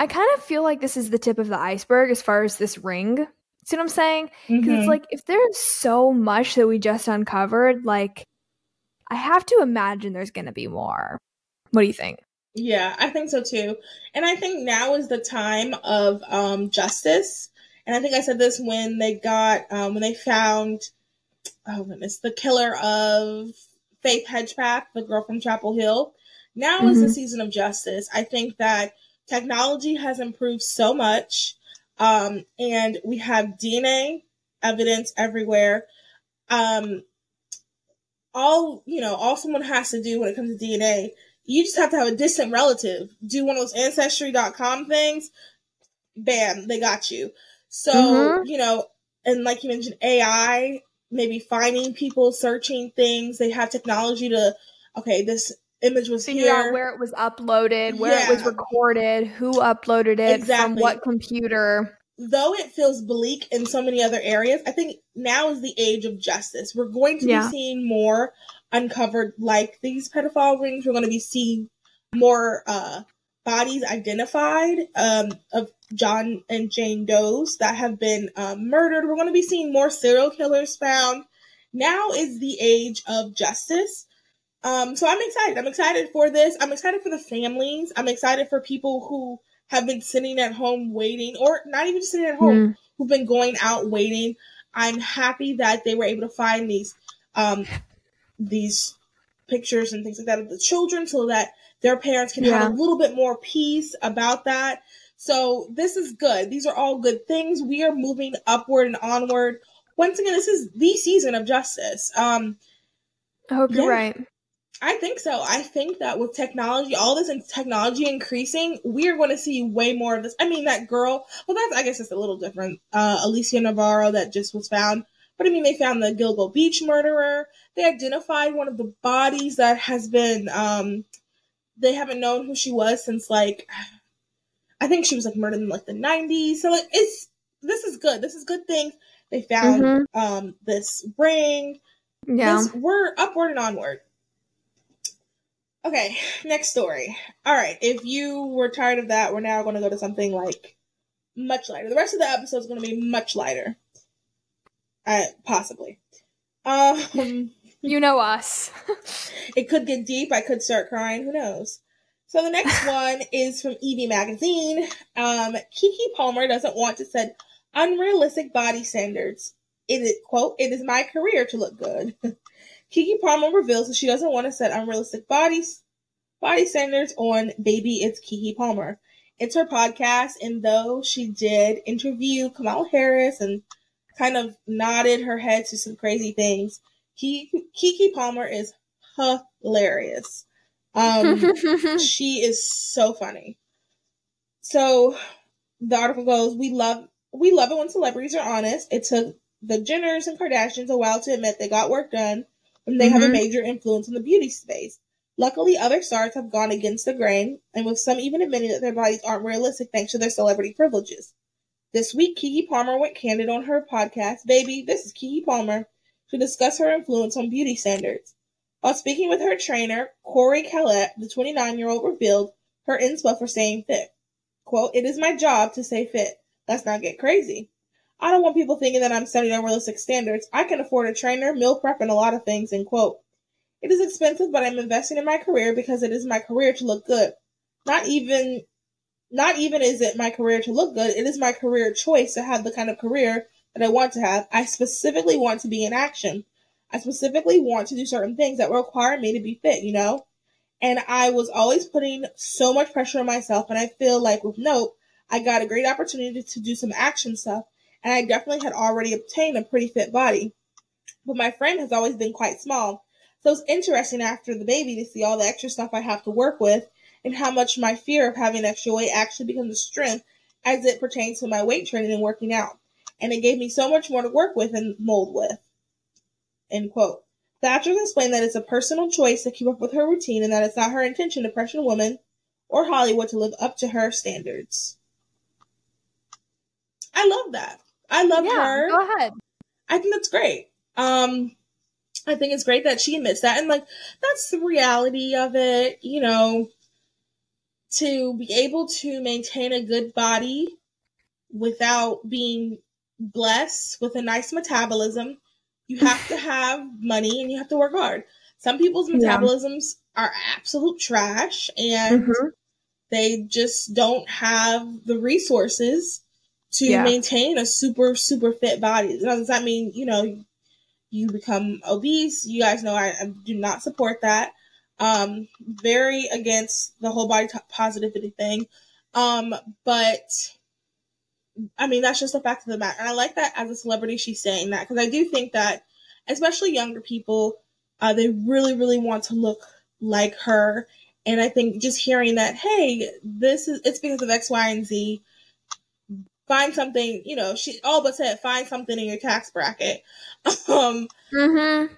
Speaker 2: I kind of feel like this is the tip of the iceberg as far as this ring. See what I'm saying? Because
Speaker 1: Mhm.
Speaker 2: it's like if there's so much that we just uncovered, like I have to imagine there's going to be more. What do you think?
Speaker 1: Yeah, I think so too. And I think now is the time of um, justice. And I think I said this when they got, um, when they found, oh goodness, the killer of Faith Hedgepeth, the girl from Chapel Hill. Now is the
Speaker 2: Mhm.
Speaker 1: season of justice. I think that technology has improved so much. Um, and we have DNA evidence everywhere. Um, all, you know, all someone has to do when it comes to DNA you just have to have a distant relative. Do one of those ancestry.com things bam they got you. So
Speaker 2: Mhm.
Speaker 1: you know and like you mentioned ai maybe finding people searching things. They have technology to okay this image was
Speaker 2: Figure
Speaker 1: here.
Speaker 2: out where it was uploaded, where it was recorded, who uploaded it, from what computer.
Speaker 1: though it feels bleak in so many other areas i think now is the age of justice. We're going to
Speaker 2: Yeah.
Speaker 1: be seeing more uncovered like these pedophile rings we're going to be seeing more uh, bodies identified um, of John and Jane Does that have been um, murdered. We're going to be seeing more serial killers found. Now is the age of justice. Um, so I'm excited. I'm excited for this. I'm excited for the families. I'm excited for people who have been sitting at home waiting, or not even just sitting at home,
Speaker 2: Mm.
Speaker 1: who've been going out waiting. I'm happy that they were able to find these um, these pictures and things like that of the children, so that their parents can have a little bit more peace about that. So this is good. These are all good things. We are moving upward and onward. Once again, this is the season of justice. Um,
Speaker 2: I hope you're right.
Speaker 1: I think so. I think that with technology, all this in technology increasing, we are going to see way more of this. I mean, that girl, well, that's, I guess it's a little different. Uh, Alicia Navarro that just was found. But I mean, they found the Gilgo Beach murderer. They identified one of the bodies that has been, um, they haven't known who she was since like, I think she was like murdered in like the 90s. So like, it's, this is good. This is good things. They found,
Speaker 2: Mhm.
Speaker 1: um, this ring.
Speaker 2: Yeah.
Speaker 1: This- we're upward and onward. Okay, next story. All right, if you were tired of that, we're now going to go to something like much lighter. The rest of the episode is going to be much lighter, uh, possibly. Um,
Speaker 2: You know us.
Speaker 1: it could get deep. I could start crying. Who knows? So the next one is from Evie Magazine. Um, Keke Palmer doesn't want to set unrealistic body standards. It is quote, "It is my career to look good." Keke Palmer reveals that she doesn't want to set unrealistic bodies body standards on Baby It's Keke Palmer. It's her podcast, and though she did interview Kamala Harris and kind of nodded her head to some crazy things, Keke, Keke Palmer is hilarious. Um, she is so funny. So the article goes, "We love we love it when celebrities are honest. It took the Jenners and Kardashians a while to admit they got work done when they have a
Speaker 2: Mhm.
Speaker 1: major influence in the beauty space. Luckily, other stars have gone against the grain, and with some even admitting that their bodies aren't realistic thanks to their celebrity privileges. This week, Keke Palmer went candid on her podcast, Baby, This is Keke Palmer, to discuss her influence on beauty standards. While speaking with her trainer, Corey Kellett, the 29 year old revealed her inspo for staying fit. Quote, It is my job to stay fit. Let's not get crazy. I don't want people thinking that I'm setting unrealistic standards. I can afford a trainer, meal prep, and a lot of things, end quote. It is expensive, but I'm investing in my career because it is my career to look good. Not even not even is it my career to look good, it is my career choice to have the kind of career that I want to have. I specifically want to be in action. I specifically want to do certain things that require me to be fit, you know? And I was always putting so much pressure on myself, and I feel like with Nope, I got a great opportunity to do some action stuff, and I definitely had already obtained a pretty fit body. But my frame has always been quite small. So it's interesting after the baby to see all the extra stuff I have to work with and how much my fear of having extra weight actually becomes a strength as it pertains to my weight training and working out. And it gave me so much more to work with and mold with. End quote. Actress explained that it's a personal choice to keep up with her routine and that it's not her intention to pressure women or Hollywood to live up to her standards. I love that. I love
Speaker 2: yeah,
Speaker 1: her.
Speaker 2: go ahead.
Speaker 1: I think that's great. Um, I think it's great that she admits that, and like that's the reality of it. You know, to be able to maintain a good body without being blessed with a nice metabolism, you have to have money and you have to work hard. Some people's
Speaker 2: Yeah.
Speaker 1: metabolisms are absolute trash, and
Speaker 2: Mhm.
Speaker 1: they just don't have the resources to
Speaker 2: Yeah.
Speaker 1: maintain a super super fit body. Now, Does that mean you know you become obese? You guys know I, I do not support that. Um, very against the whole body t- positivity thing. Um, but I mean that's just a fact of the matter, and I like that as a celebrity she's saying that because I do think that especially younger people, uh, they really really want to look like her and I think just hearing that, hey, this is it's because of X, Y, and Z. Find something, you know, she all but said find something in your tax bracket. Um
Speaker 2: Mhm.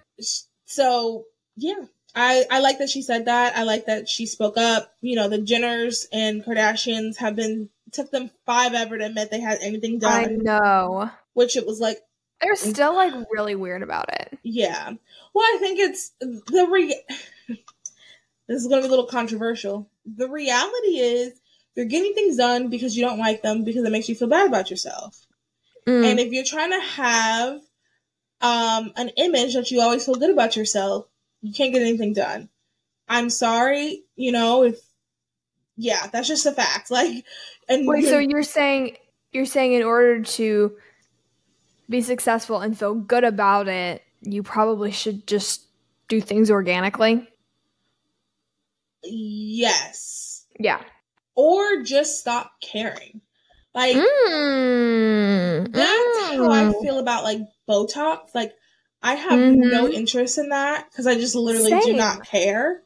Speaker 1: so yeah. I, I like that she said that. I like that she spoke up. You know, the Jenners and Kardashians have been took them five ever to admit they had anything done.
Speaker 2: I know.
Speaker 1: Which it was like
Speaker 2: They're still like really weird about it.
Speaker 1: Yeah. Well, I think it's the re- this is going to be a little controversial. The reality is, you're getting things done because you don't like them because it makes you feel bad about yourself.
Speaker 2: Mm.
Speaker 1: And if you're trying to have um, an image that you always feel good about yourself, you can't get anything done. I'm sorry, you know, if yeah, that's just a fact. Like, and
Speaker 2: Wait, so you're saying you're saying in order to be successful and feel good about it, you probably should just do things organically?
Speaker 1: yes,
Speaker 2: Yeah.
Speaker 1: or just stop caring. Like
Speaker 2: Mm.
Speaker 1: that's how I
Speaker 2: Mm.
Speaker 1: feel about like Botox. Like I have
Speaker 2: Mhm.
Speaker 1: no interest in that because I just literally do not care.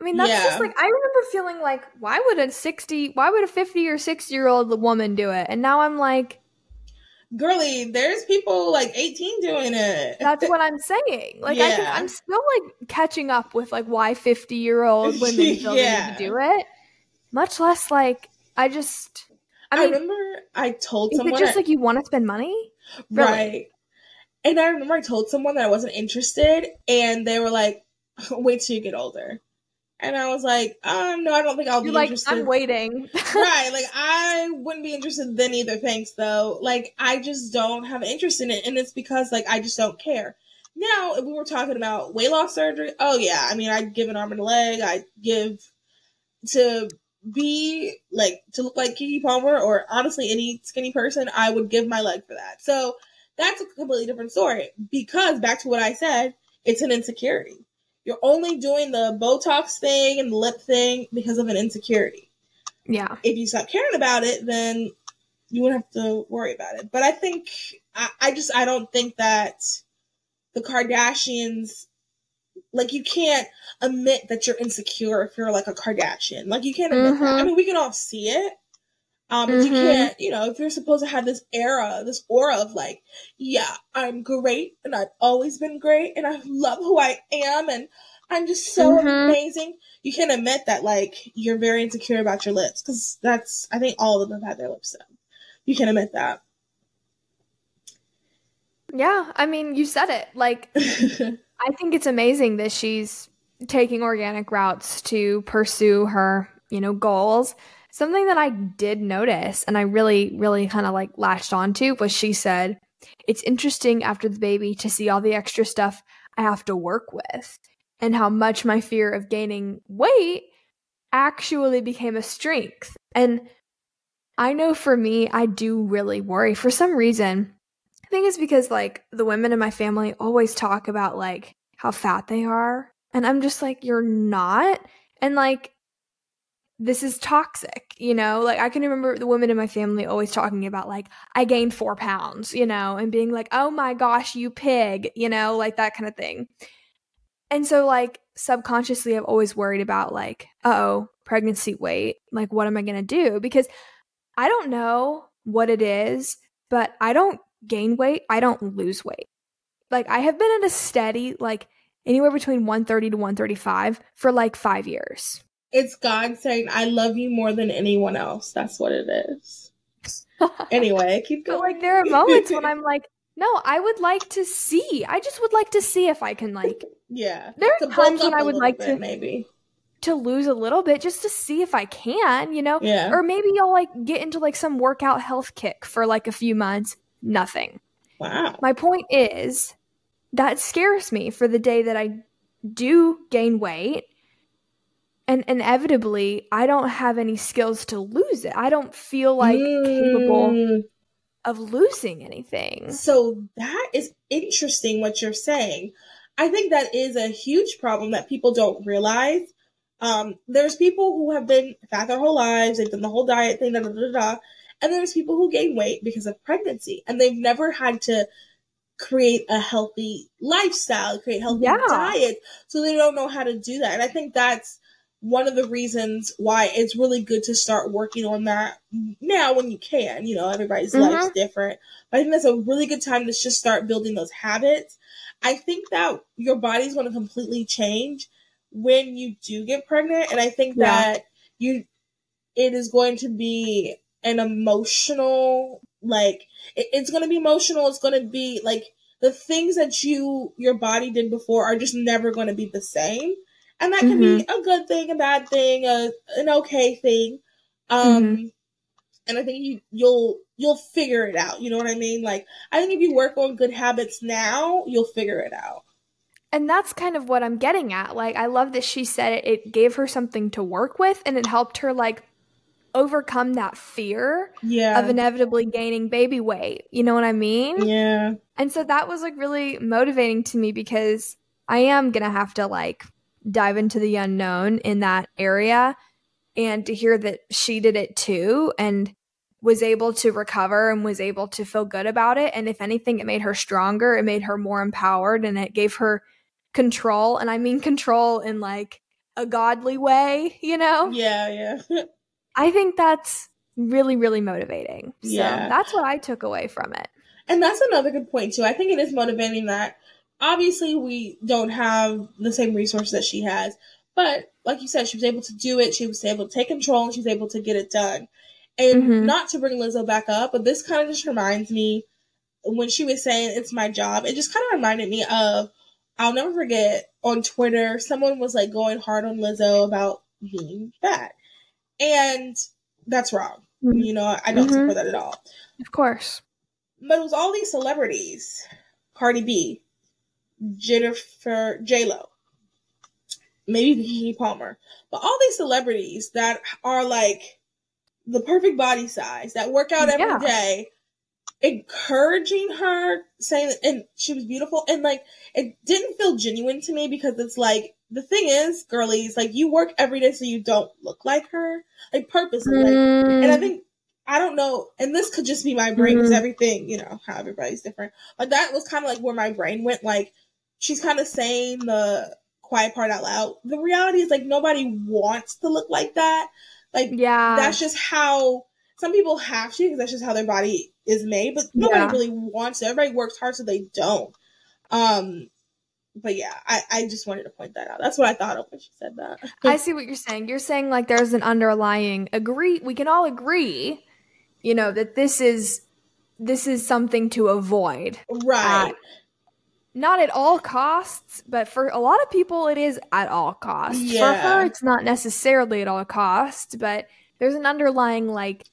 Speaker 2: I mean, that's
Speaker 1: Yeah.
Speaker 2: just like I remember feeling like, why would a sixty, why would a fifty or sixty year old woman do it? And now I'm like,
Speaker 1: Girly, there's people like 18 doing it.
Speaker 2: that's what I'm saying. Like I can, I'm still like catching up with like why fifty year old women feel they
Speaker 1: Yeah.
Speaker 2: need to do it. Much less like I just. I
Speaker 1: I, remember I told
Speaker 2: is
Speaker 1: someone
Speaker 2: it just
Speaker 1: I-
Speaker 2: like you want to spend money? Really?
Speaker 1: Right. And I remember I told someone that I wasn't interested, and they were like, "Wait till you get older." And I was like, "Um, no, I don't think I'll
Speaker 2: You're
Speaker 1: be
Speaker 2: like,
Speaker 1: interested."
Speaker 2: I'm waiting.
Speaker 1: right, like I wouldn't be interested then either. Thanks, though. Like I just don't have an interest in it, and it's because like I just don't care. Now, if we were talking about weight loss surgery, oh yeah, I mean, I'd give an arm and a leg. I'd give to be like to look like Keke Palmer or honestly any skinny person, I would give my leg for that. So that's a completely different story because back to what I said, it's an insecurity. You're only doing the Botox thing and the lip thing because of an insecurity.
Speaker 2: yeah.
Speaker 1: If you stop caring about it, then you wouldn't have to worry about it. But I think I, I just I don't think that the Kardashians like you can't admit that you're insecure if you're like a Kardashian. Like you can't admit that. Mm-hmm.
Speaker 2: I
Speaker 1: mean, we can all see it. Um, but you can't, you know, if you're supposed to have this era, this aura of like, yeah, I'm great and I've always been great and I love who I am and I'm just so
Speaker 2: Mhm.
Speaker 1: amazing. You can't admit that like you're very insecure about your lips because that's I think all of them have had their lips done. You can admit that.
Speaker 2: Yeah. I mean, you said it. Like, I think it's amazing that she's taking organic routes to pursue her, you know, goals. Something that I did notice and I really, really kind of like latched onto was she said, It's interesting after the baby to see all the extra stuff I have to work with and how much my fear of gaining weight actually became a strength. And I know for me, I do really worry. For some reason, I think it's because like the women in my family always talk about like how fat they are. And I'm just like, you're not. And like, this is toxic, you know? Like, I can remember the women in my family always talking about, like, I gained four pounds, you know, and being like, oh my gosh, you pig, you know, like that kind of thing. And so, like, subconsciously, I've always worried about, like, oh, pregnancy weight. Like, what am I going to do? Because I don't know what it is, but I don't gain weight. I don't lose weight. Like, I have been at a steady, like, anywhere between 130 to 135 for like five years.
Speaker 1: It's God saying, I love you more than anyone else. That's what it is. Anyway, keep going.
Speaker 2: like, there are moments when I'm like, no, I would like to see. I just would like to see if I can like
Speaker 1: yeah.
Speaker 2: there are times when I would like
Speaker 1: bit,
Speaker 2: to
Speaker 1: maybe.
Speaker 2: to lose a little bit just to see if I can, you know?
Speaker 1: Yeah.
Speaker 2: Or maybe I'll like get into like some workout health kick for like a few months. Nothing.
Speaker 1: Wow.
Speaker 2: My point is that scares me for the day that I do gain weight. And inevitably, I don't have any skills to lose it. I don't feel like capable
Speaker 1: Mm.
Speaker 2: of losing anything.
Speaker 1: So that is interesting what you're saying. I think that is a huge problem that people don't realize. Um, there's people who have been fat their whole lives, they've done the whole diet thing, da da da da, and there's people who gain weight because of pregnancy, and they've never had to create a healthy lifestyle, create healthy
Speaker 2: Yeah.
Speaker 1: diet, so they don't know how to do that. And I think that's one of the reasons why it's really good to start working on that now when you can. You know, everybody's
Speaker 2: Mhm.
Speaker 1: life's different. But I think that's a really good time to just start building those habits. I think that your body's going to completely change when you do get pregnant. And I think
Speaker 2: Yeah.
Speaker 1: that you, it is going to be an emotional, like, it, it's going to be emotional. It's going to be like the things that you, your body did before are just never going to be the same. And that can be a good thing, a bad thing, a an okay thing. Um, and I think you you'll you'll figure it out. You know what I mean? Like I think if you work on good habits now, you'll figure it out.
Speaker 2: And that's kind of what I'm getting at. Like, I love that she said it, it gave her something to work with and it helped her, like, overcome that fear
Speaker 1: Yeah.
Speaker 2: of inevitably gaining baby weight. You know what I mean?
Speaker 1: yeah.
Speaker 2: And so that was, like, really motivating to me because I am going to have to, like, dive into the unknown in that area. And to hear that she did it too and was able to recover and was able to feel good about it. And if anything, it made her stronger, it made her more empowered, and it gave her control. And I mean control in like a godly way, you know?
Speaker 1: Yeah, yeah.
Speaker 2: I think that's really, really motivating. So
Speaker 1: Yeah.
Speaker 2: that's what I took away from it.
Speaker 1: And that's another good point too. I think it is motivating that obviously we don't have the same resources that she has, but like you said, she was able to do it. She was able to take control and she was able to get it done. And
Speaker 2: Mhm.
Speaker 1: not to bring Lizzo back up, but this kind of just reminds me when she was saying it's my job. It just kind of reminded me of I'll never forget on Twitter someone was like going hard on Lizzo about being fat, and that's wrong.
Speaker 2: Mhm.
Speaker 1: You know, I don't
Speaker 2: Mhm.
Speaker 1: support that at all.
Speaker 2: Of course.
Speaker 1: But it was all these celebrities Cardi B, Jennifer J Lo, maybe Keke Palmer, but all these celebrities that are like the perfect body size that work out every
Speaker 2: Yeah.
Speaker 1: day, encouraging her, saying that, and she was beautiful, and like it didn't feel genuine to me because it's like the thing is, girlies, like you work every day so you don't look like her, like purposely, like and I
Speaker 2: Mm,
Speaker 1: think I don't know, and this could just be my brain because
Speaker 2: Mhm.
Speaker 1: everything, you know, how everybody's different. But that was kind of like where my brain went. Like she's kind of saying the quiet part out loud. The reality is like nobody wants to look like that. Like
Speaker 2: yeah.
Speaker 1: that's just how some people have to because that's just how their body is made. But nobody
Speaker 2: Yeah.
Speaker 1: really wants to. Everybody works hard so they don't. Um, but yeah, I I just wanted to point that out. That's what I thought of when she said that.
Speaker 2: I see what you're saying. You're saying like there's an underlying agree we can all agree, you know, that this is this is something to avoid.
Speaker 1: right.
Speaker 2: Not at all costs, but for a lot of people it is at all costs. For her it's not necessarily at all costs, but there's an underlying like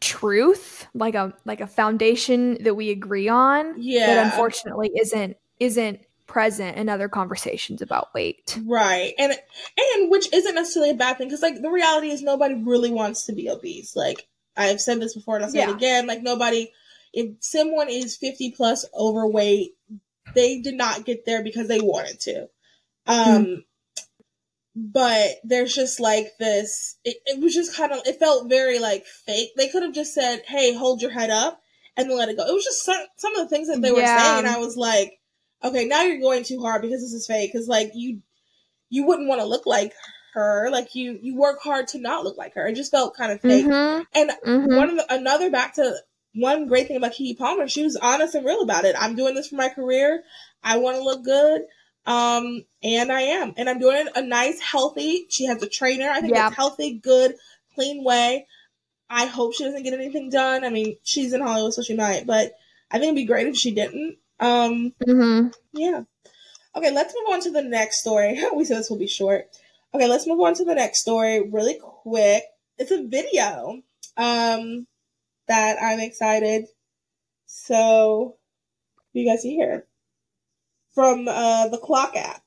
Speaker 2: truth, like a like a foundation that we agree on
Speaker 1: yeah.
Speaker 2: that unfortunately isn't isn't present in other conversations about weight.
Speaker 1: Right. And and which isn't necessarily a bad thing because like the reality is nobody really wants to be obese. Like I've said this before and I'll say
Speaker 2: Yeah.
Speaker 1: it again. Like nobody if someone is 50 plus overweight, they did not get there because they wanted to. Um but there's just like this it, it was just kind of it felt very like fake. They could have just said, "Hey, hold your head up." And then let it go. It was just some, some of the things that they were
Speaker 2: Yeah.
Speaker 1: saying. And I was like, okay, now you're going too hard because this is fake. Because like you, you wouldn't want to look like her. Like you, you work hard to not look like her. It just felt kind of fake.
Speaker 2: Mhm.
Speaker 1: And
Speaker 2: Mhm.
Speaker 1: one of the, another back to one great thing about Keke Palmer, she was honest and real about it. I'm doing this for my career. I want to look good. Um, and I am, and I'm doing it a nice, healthy. She has a trainer. I think
Speaker 2: Yeah.
Speaker 1: it's healthy, good, clean way. I hope she doesn't get anything done. I mean, she's in Hollywood, so she might, but I think it'd be great if she didn't. Um,
Speaker 2: Mhm.
Speaker 1: yeah. Okay, let's move on to the next story. we said this will be short. Okay, let's move on to the next story really quick. It's a video um that I'm excited. So you guys see here from uh the clock app.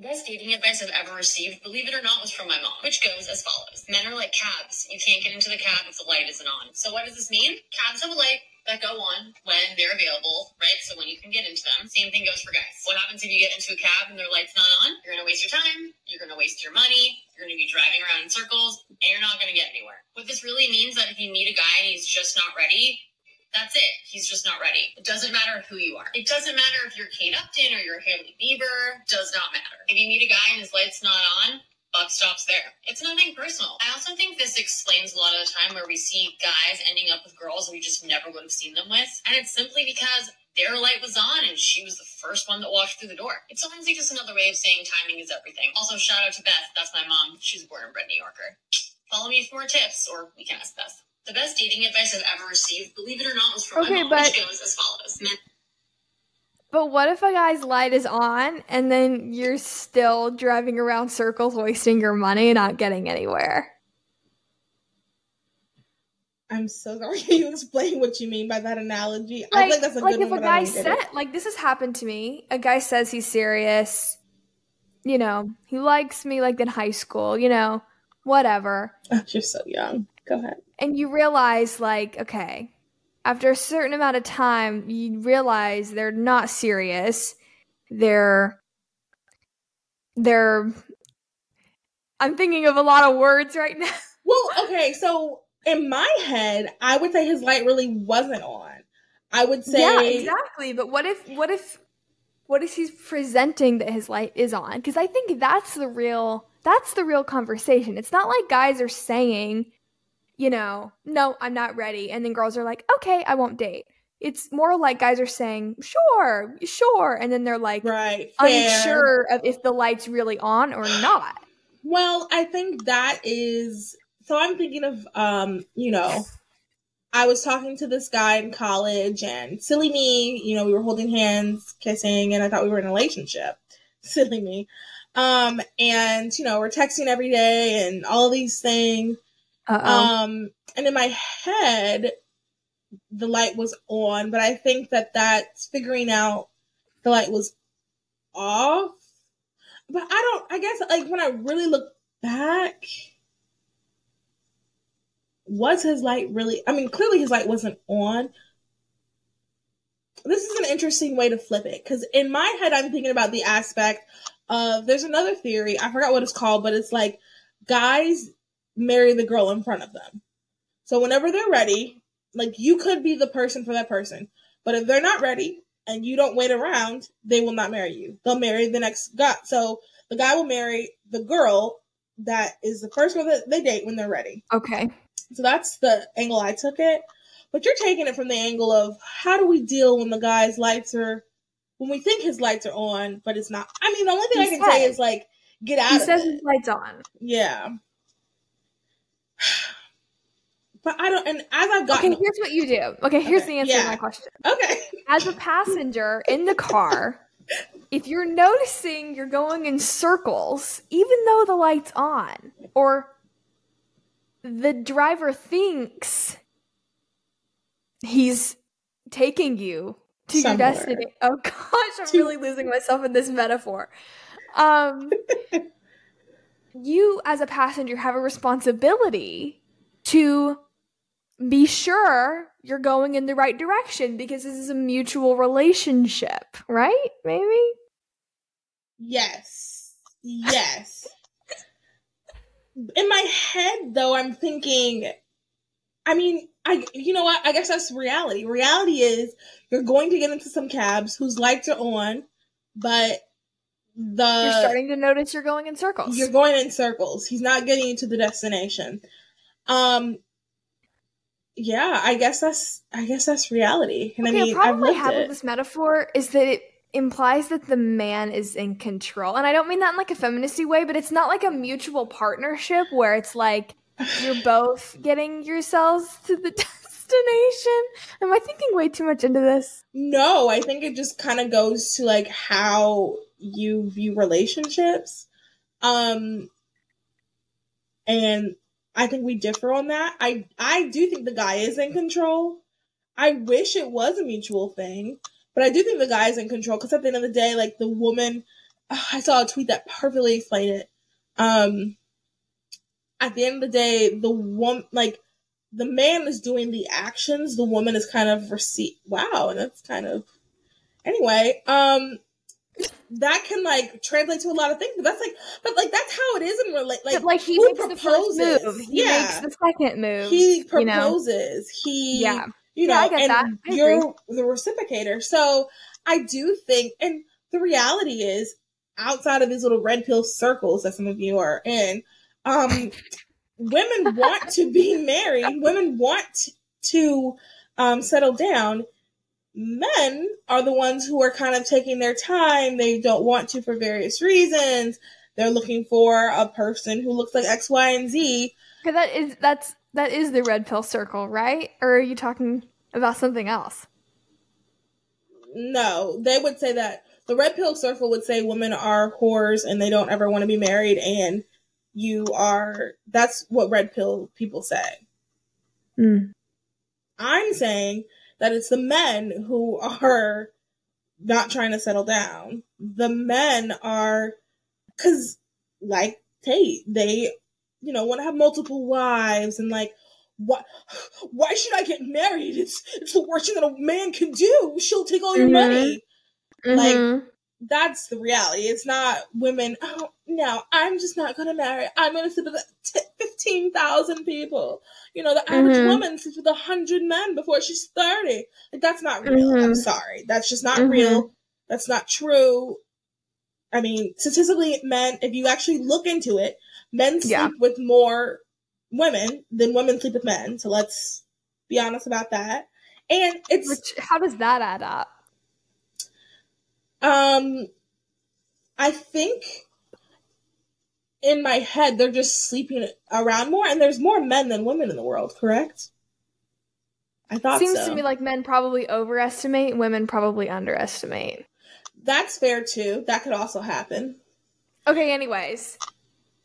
Speaker 7: The best dating advice I've ever received, believe it or not, was from my mom, which goes as follows. Men are like cabs. You can't get into the cab if the light isn't on. So what does this mean? Cabs have a light that go on when they're available, right? So when you can get into them. Same thing goes for guys. What happens if you get into a cab and their light's not on? You're gonna waste your time, you're gonna waste your money, you're gonna be driving around in circles, and you're not gonna get anywhere. What this really means that if you meet a guy and he's just not ready, that's it. He's just not ready. It doesn't matter who you are. It doesn't matter if you're Kate Upton or you're Hailey Bieber. Does not matter. If you meet a guy and his light's not on, buck stops there. It's nothing personal. I also think this explains a lot of the time where we see guys ending up with girls we just never would have seen them with. And it's simply because their light was on and she was the first one that walked through the door. It's honestly just another way of saying timing is everything. Also, shout out to Beth. That's my mom. She's a born and bred New Yorker. Follow me for more tips, or we can ask Beth. The best dating advice I've ever received, believe it or not, was from
Speaker 2: Okay,
Speaker 7: my mom,
Speaker 2: but-
Speaker 7: which goes as follows. Men-
Speaker 2: But what if a guy's light is on and then you're still driving around circles wasting your money and not getting anywhere?
Speaker 1: I'm so sorry. Can you explain what you mean by that analogy? I think that's a
Speaker 2: like
Speaker 1: good
Speaker 2: if
Speaker 1: one.
Speaker 2: a guy said like this has happened to me. A guy says he's serious. You know, he likes me like in high school, you know, whatever.
Speaker 1: Oh, you're so young. Go ahead.
Speaker 2: and you realize like okay after a certain amount of time you realize they're not serious. They're they're i'm thinking of a lot of words right now.
Speaker 1: Well, okay, so in my head, I would say his light really wasn't on. I would say
Speaker 2: yeah exactly but what if what if what if he's presenting that his light is on? Because i think that's the real that's the real conversation. It's not like guys are saying you know no i'm not ready and then girls are like okay i won't date it's more like guys are saying sure sure and then they're like
Speaker 1: right fair.
Speaker 2: unsure of if the light's really on or not
Speaker 1: Well, I think that is so I'm thinking of um, you know, I was talking to this guy in college and silly me, you know, we were holding hands, kissing, and I thought we were in a relationship. Silly me. Um, and you know, we're texting every day and all these things.
Speaker 2: Uh-oh
Speaker 1: Um, and in my head, the light was on, but I think that that's figuring out the light was off. But I don't, I guess, like, when I really look back, was his light really, I mean, clearly his light wasn't on. This is an interesting way to flip it because in my head, I'm thinking about the aspect of there's another theory. I forgot what it's called, but it's like guys marry the girl in front of them. So whenever they're ready, like you could be the person for that person. But if they're not ready and you don't wait around, they will not marry you. They'll marry the next guy. So the guy will marry the girl that is the first girl that they date when they're ready.
Speaker 2: okay
Speaker 1: So that's the angle I took it. But you're taking it from the angle of how do we deal when the guy's lights are when we think his lights are on, but it's not. I mean, the only thing
Speaker 2: He
Speaker 1: I can say is like get out
Speaker 2: he
Speaker 1: of
Speaker 2: says
Speaker 1: it.
Speaker 2: his light's on
Speaker 1: Yeah. But I don't, and as I've
Speaker 2: okay here's what you do okay here's
Speaker 1: Okay,
Speaker 2: the answer to my question
Speaker 1: okay,
Speaker 2: as a passenger in the car, if you're noticing you're going in circles, even though the light's on, or the driver thinks he's taking you to your
Speaker 1: Somewhere.
Speaker 2: destination. Oh gosh, I'm really losing myself in this metaphor. Um, you as a passenger have a responsibility to be sure you're going in the right direction because this is a mutual relationship, right? Maybe?
Speaker 1: yes, yes. In my head, though, I'm thinking. I mean, I you know what? I guess that's reality. Reality is you're going to get into some cabs whose lights are on, but the
Speaker 2: you're starting to notice you're going in circles.
Speaker 1: You're going in circles. He's not getting you to the destination. Um yeah, I guess that's I guess that's reality. And
Speaker 2: okay,
Speaker 1: I
Speaker 2: the
Speaker 1: mean,
Speaker 2: problem
Speaker 1: I've
Speaker 2: have
Speaker 1: it.
Speaker 2: with this metaphor is that it implies that the man is in control. And I don't mean that in like a feministy way, but it's not like a mutual partnership where it's like you're both getting yourselves to the destination. Am I thinking way too much into this?
Speaker 1: No, I think it just kind of goes to like how you view relationships. Um and I think we differ on that. I I do think the guy is in control. I wish it was a mutual thing, but I do think the guy is in control because at the end of the day, like the woman, ah, I saw a tweet that perfectly explained it. Um, at the end of the day, the woman, like the man is doing the actions, the woman is kind of receive. Wow, and that's kind of anyway. Um, that can like translate to a lot of things, but that's like, but like that's how it is in relate. Like,
Speaker 2: But, like he
Speaker 1: who
Speaker 2: makes the first
Speaker 1: proposes?
Speaker 2: move. He
Speaker 1: Yeah.
Speaker 2: makes the second move.
Speaker 1: he
Speaker 2: you know?
Speaker 1: proposes. He
Speaker 2: Yeah.
Speaker 1: you
Speaker 2: Yeah,
Speaker 1: know,
Speaker 2: I get
Speaker 1: and
Speaker 2: that.
Speaker 1: You're the reciprocator. So I do think, and the reality is, outside of these little red pill circles that some of you are in, um, women want to be married. Women want to um, settle down. Men are the ones who are kind of taking their time. They don't want to for various reasons. They're looking for a person who looks like X, Y, and Z.
Speaker 2: Because that is that's that is the red pill circle, right? Or are you talking about something else?
Speaker 1: no, they would say that the red pill circle would say women are whores and they don't ever want to be married, and you are. That's what red pill people say.
Speaker 2: Mm.
Speaker 1: I'm saying that it's the men who are not trying to settle down. The men are, because like Tate, they, you know, want to have multiple wives and like, what? Why should I get married? It's it's the worst thing that a man can do. She'll take all your
Speaker 2: Mhm.
Speaker 1: money. Like,
Speaker 2: Mhm.
Speaker 1: That's the reality. It's not women. Oh no, I'm just not gonna marry. I'm gonna sleep with t- fifteen thousand people. You know, the average
Speaker 2: Mhm.
Speaker 1: woman sleeps with a hundred men before she's thirty. Like that's not real. I'm
Speaker 2: Mhm.
Speaker 1: sorry. That's just not
Speaker 2: Mhm.
Speaker 1: real. That's not true. I mean, statistically, men, if you actually look into it, men sleep
Speaker 2: Yeah.
Speaker 1: with more women than women sleep with men. So let's be honest about that. And it's
Speaker 2: Which, how does that add up?
Speaker 1: Um I think in my head they're just sleeping around more and there's more men than women in the world, correct? I thought
Speaker 2: Seems
Speaker 1: so.
Speaker 2: to me like men probably overestimate, women probably underestimate.
Speaker 1: That's fair too. That could also happen.
Speaker 2: Okay, anyways.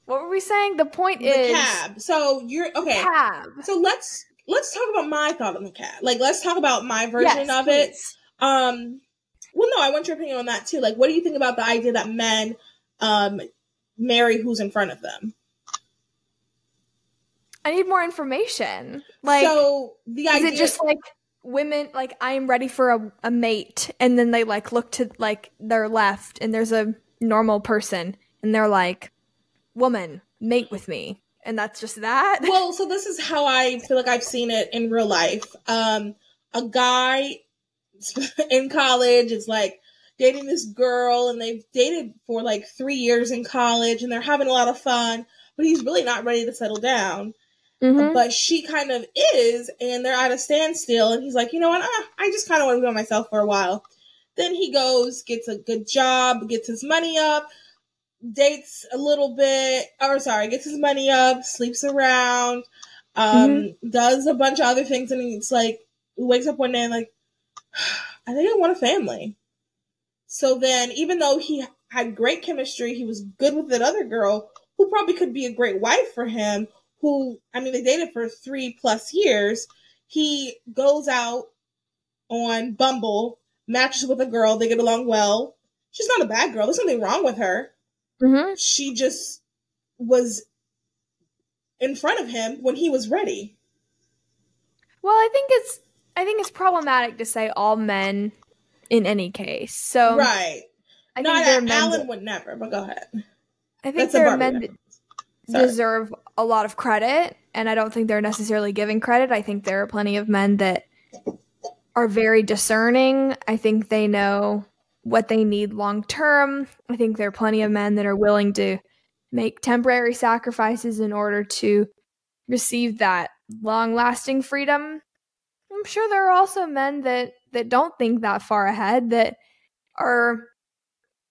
Speaker 2: What were we saying? The point is
Speaker 1: The
Speaker 2: is
Speaker 1: cab. So you're okay.
Speaker 2: cab.
Speaker 1: So let's let's talk about my thought on the cab. Like let's talk about my version
Speaker 2: Yes,
Speaker 1: of it.
Speaker 2: please.
Speaker 1: Um well no, I want your opinion on that too. Like what do you think about the idea that men um marry who's in front of them?
Speaker 2: I need more information. Like
Speaker 1: so the
Speaker 2: is it just like women like I'm ready for a, a mate and then they like look to like their left and there's a normal person and they're like woman mate with me and that's just that
Speaker 1: well, so this is how I feel like I've seen it in real life. Um, a guy in college is like dating this girl, and they've dated for like three years in college, and they're having a lot of fun, but he's really not ready to settle down.
Speaker 2: Mhm.
Speaker 1: But she kind of is, and they're at a standstill, and he's like, you know what? Ah, I just kind of want to be by myself for a while. Then he goes, gets a good job, gets his money up, dates a little bit, or sorry, gets his money up, sleeps around, um, does a bunch of other things, and it's like wakes up one day and like, I think I want a family. So then, even though he had great chemistry, he was good with that other girl who probably could be a great wife for him. Who I mean, they dated for three plus years. He goes out on Bumble, matches with a girl, they get along well. She's not a bad girl. There's nothing wrong with her
Speaker 2: Mhm.
Speaker 1: she just was in front of him when he was ready.
Speaker 2: well I think it's I think it's problematic to say all men in any case so
Speaker 1: right.
Speaker 2: I
Speaker 1: no,
Speaker 2: think
Speaker 1: I, Alan
Speaker 2: that-
Speaker 1: would never, but go ahead.
Speaker 2: I think
Speaker 1: That's
Speaker 2: there are men that.
Speaker 1: Sorry.
Speaker 2: deserve a lot of credit and i don't think they're necessarily giving credit i think there are plenty of men that are very discerning i think they know what they need long term i think there are plenty of men that are willing to make temporary sacrifices in order to receive that long lasting freedom i'm sure there are also men that that don't think that far ahead that are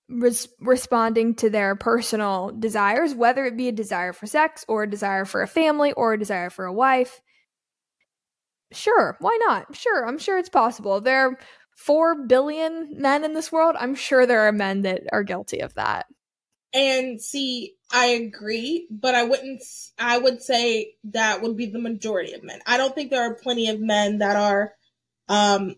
Speaker 2: res- responding to their personal desires, whether it be a desire for sex or a desire for a family or a desire for a wife. Sure, why not? Sure, I'm sure it's possible. There are 4 billion men in this world. I'm sure there are men that are guilty of that.
Speaker 1: And see, I agree, but I wouldn't. I would say that would be the majority of men. I don't think there are plenty of men that are, um,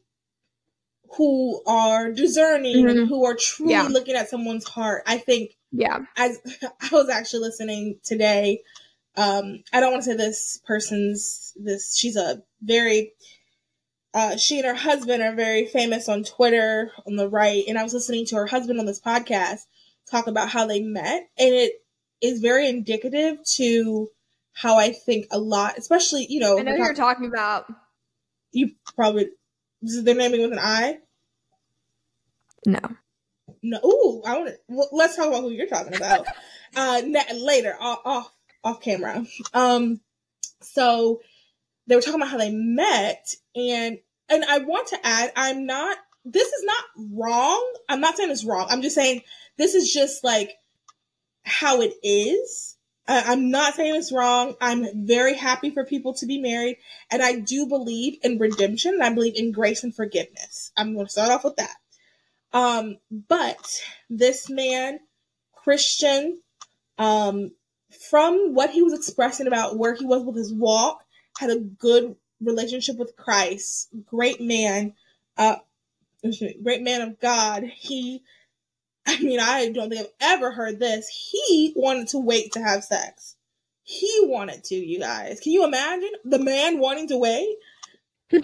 Speaker 1: who are discerning and
Speaker 2: Mhm.
Speaker 1: who are truly
Speaker 2: Yeah.
Speaker 1: looking at someone's heart. I think
Speaker 2: Yeah.
Speaker 1: as I was actually listening today, um, I don't want to say this person's this. She's a very, uh, she and her husband are very famous on Twitter on the right, and I was listening to her husband on this podcast talk about how they met, and it is very indicative to how I think a lot, especially you know,
Speaker 2: I know you're
Speaker 1: talk-
Speaker 2: talking about.
Speaker 1: you probably is their naming with an I.
Speaker 2: No.
Speaker 1: No, ooh, I want to. Well, let's talk about who you're talking about uh, later, off, off off camera. Um, so they were talking about how they met, and and I want to add, I'm not. This is not wrong. I'm not saying it's wrong. I'm just saying this is just like how it is. I'm not saying it's wrong. I'm very happy for people to be married, and I do believe in redemption. And I believe in grace and forgiveness. I'm going to start off with that. Um, but this man, Christian, um, from what he was expressing about where he was with his walk, had a good relationship with Christ, great man, uh, great man of God. He, I mean, I don't think I've ever heard this. He wanted to wait to have sex. He wanted to, you guys. Can you imagine the man wanting to wait?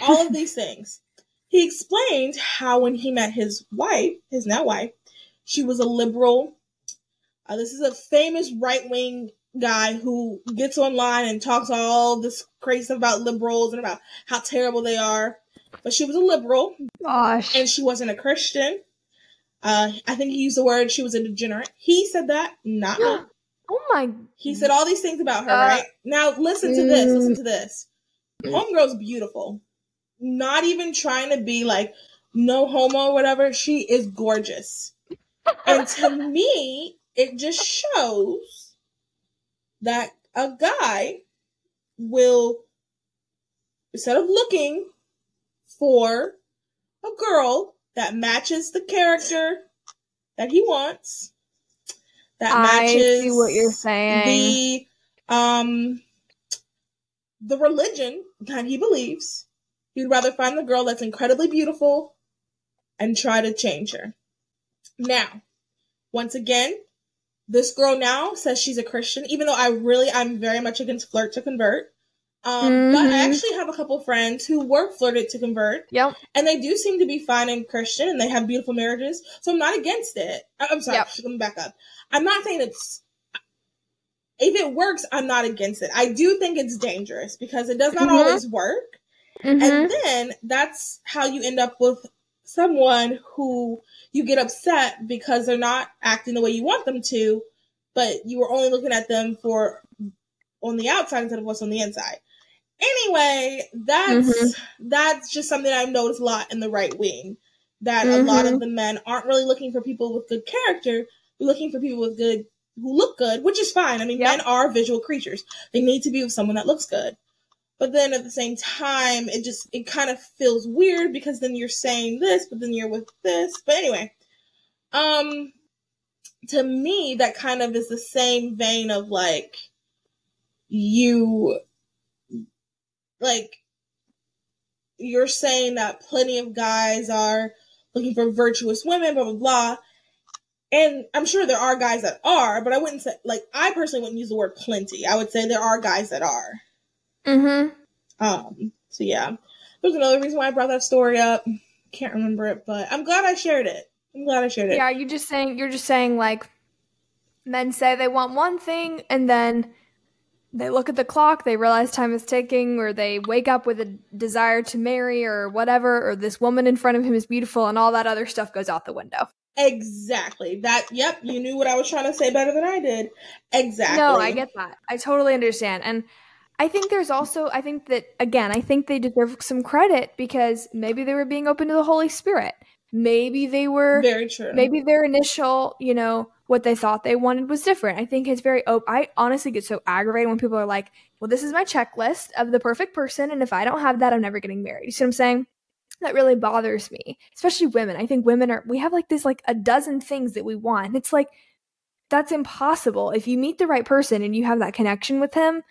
Speaker 1: All of these things. He explained how when he met his wife, his now wife, she was a liberal. Uh, this is a famous right wing guy who gets online and talks all this crazy stuff about liberals and about how terrible they are. But she was a liberal.
Speaker 2: Gosh.
Speaker 1: And she wasn't a Christian. Uh, I think he used the word she was a degenerate. He said that, not me.
Speaker 2: Oh my.
Speaker 1: He said all these things about her,
Speaker 2: Uh,
Speaker 1: right? Now listen to this.
Speaker 2: mm.
Speaker 1: Listen to this. Homegirl's beautiful. Not even trying to be like no homo or whatever. She is gorgeous. and to me, it just shows that a guy will instead of looking for a girl that matches the character that he wants, that
Speaker 2: I
Speaker 1: matches
Speaker 2: see what you're saying.
Speaker 1: the um the religion that he believes. He'd rather find the girl that's incredibly beautiful and try to change her. Now, once again, this girl now says she's a Christian, even though I really I'm very much against flirt to convert. Um, but I
Speaker 2: Mhm.
Speaker 1: actually have a couple friends who were flirted to convert,
Speaker 2: Yep.
Speaker 1: and they do seem to be fine and Christian, and they have beautiful marriages. So I'm not against it. I'm sorry,
Speaker 2: Yep.
Speaker 1: let me back up. I'm not saying it's if it works, I'm not against it. I do think it's dangerous because it does not
Speaker 2: Mhm.
Speaker 1: always work.
Speaker 2: Mhm.
Speaker 1: And then that's how you end up with someone who you get upset because they're not acting the way you want them to, but you were only looking at them for on the outside instead of what's on the inside. Anyway, that's
Speaker 2: Mhm.
Speaker 1: that's just something I've noticed a lot in the right wing. That a lot of the men aren't really looking for people with good character, they're looking for people with good who look good, which is fine. I mean,
Speaker 2: Yep.
Speaker 1: men are visual creatures. They need to be with someone that looks good. But then at the same time, it just it kind of feels weird because then you're saying this, but then you're with this. But anyway, um, to me, that kind of is the same vein of like you, like you're saying that plenty of guys are looking for virtuous women, blah blah blah. And I'm sure there are guys that are, but I wouldn't say like I personally wouldn't use the word plenty. I would say there are guys that are.
Speaker 2: Mm-hmm.
Speaker 1: Um, so yeah. There's another reason why I brought that story up. Can't remember it, but I'm glad I shared it. I'm glad I shared it.
Speaker 2: Yeah, you're just saying you're just saying like men say they want one thing and then they look at the clock, they realize time is ticking, or they wake up with a desire to marry or whatever, or this woman in front of him is beautiful and all that other stuff goes out the window.
Speaker 1: Exactly. That yep, you knew what I was trying to say better than I did. Exactly.
Speaker 2: No, I get that. I totally understand. And I think there's also, I think that, again, I think they deserve some credit because maybe they were being open to the Holy Spirit. Maybe they were,
Speaker 1: very true.
Speaker 2: maybe their initial, you know, what they thought they wanted was different. I think it's very open. I honestly get so aggravated when people are like, well, this is my checklist of the perfect person. And if I don't have that, I'm never getting married. You see what I'm saying? That really bothers me, especially women. I think women are, we have like this, like a dozen things that we want. And it's like, that's impossible. If you meet the right person and you have that connection with him,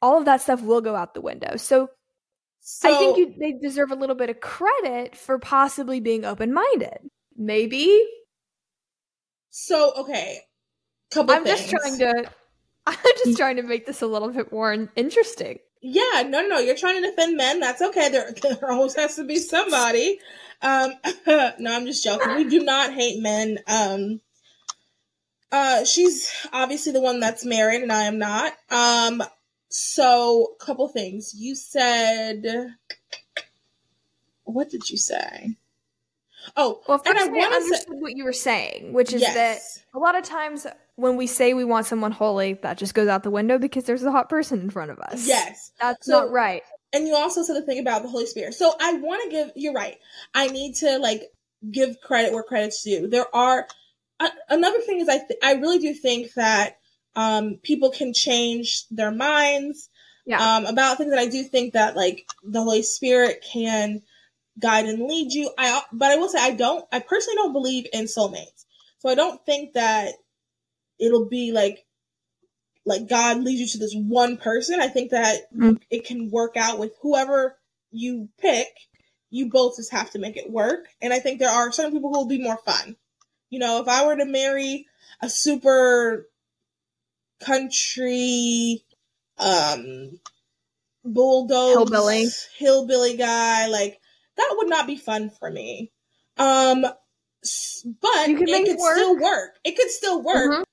Speaker 2: all of that stuff will go out the window. So,
Speaker 1: so,
Speaker 2: I think you, they deserve a little bit of credit for possibly being open minded. Maybe
Speaker 1: so okay. Couple
Speaker 2: I'm just trying to. I'm just trying to make this a little bit more interesting.
Speaker 1: Yeah, no, no, no. You're trying to defend men. That's okay. There, there always has to be somebody. Um, no, I'm just joking. We do not hate men. Um, uh, she's obviously the one that's married, and I am not. Um, so couple things. You said, what did you say? Oh,
Speaker 2: Well,
Speaker 1: and
Speaker 2: first
Speaker 1: I
Speaker 2: I,
Speaker 1: want to say,
Speaker 2: understood what you were saying, which is that a lot of times when we say we want someone holy, that just goes out the window because there's a hot person in front of us.
Speaker 1: yes.
Speaker 2: that's
Speaker 1: So-
Speaker 2: not right.
Speaker 1: and you also said the thing about the Holy Spirit. So I want to give. You're right. I need to like give credit where credit's due. There are a, another thing is I th- I really do think that um people can change their minds
Speaker 2: Yeah.
Speaker 1: um about things, and I do think that like the Holy Spirit can guide and lead you. I but I will say I don't I personally don't believe in soulmates. So I don't think that it'll be like like God leads you to this one person. I think that
Speaker 2: Mm.
Speaker 1: it can work out with whoever you pick. You both just have to make it work. And I think there are certain people who will be more fun. You know, if I were to marry a super country um bulldoze
Speaker 2: Hillbilly.
Speaker 1: hillbilly guy, like that would not be fun for me. Um but it could
Speaker 2: it work.
Speaker 1: still work. It could still work.
Speaker 2: Mhm.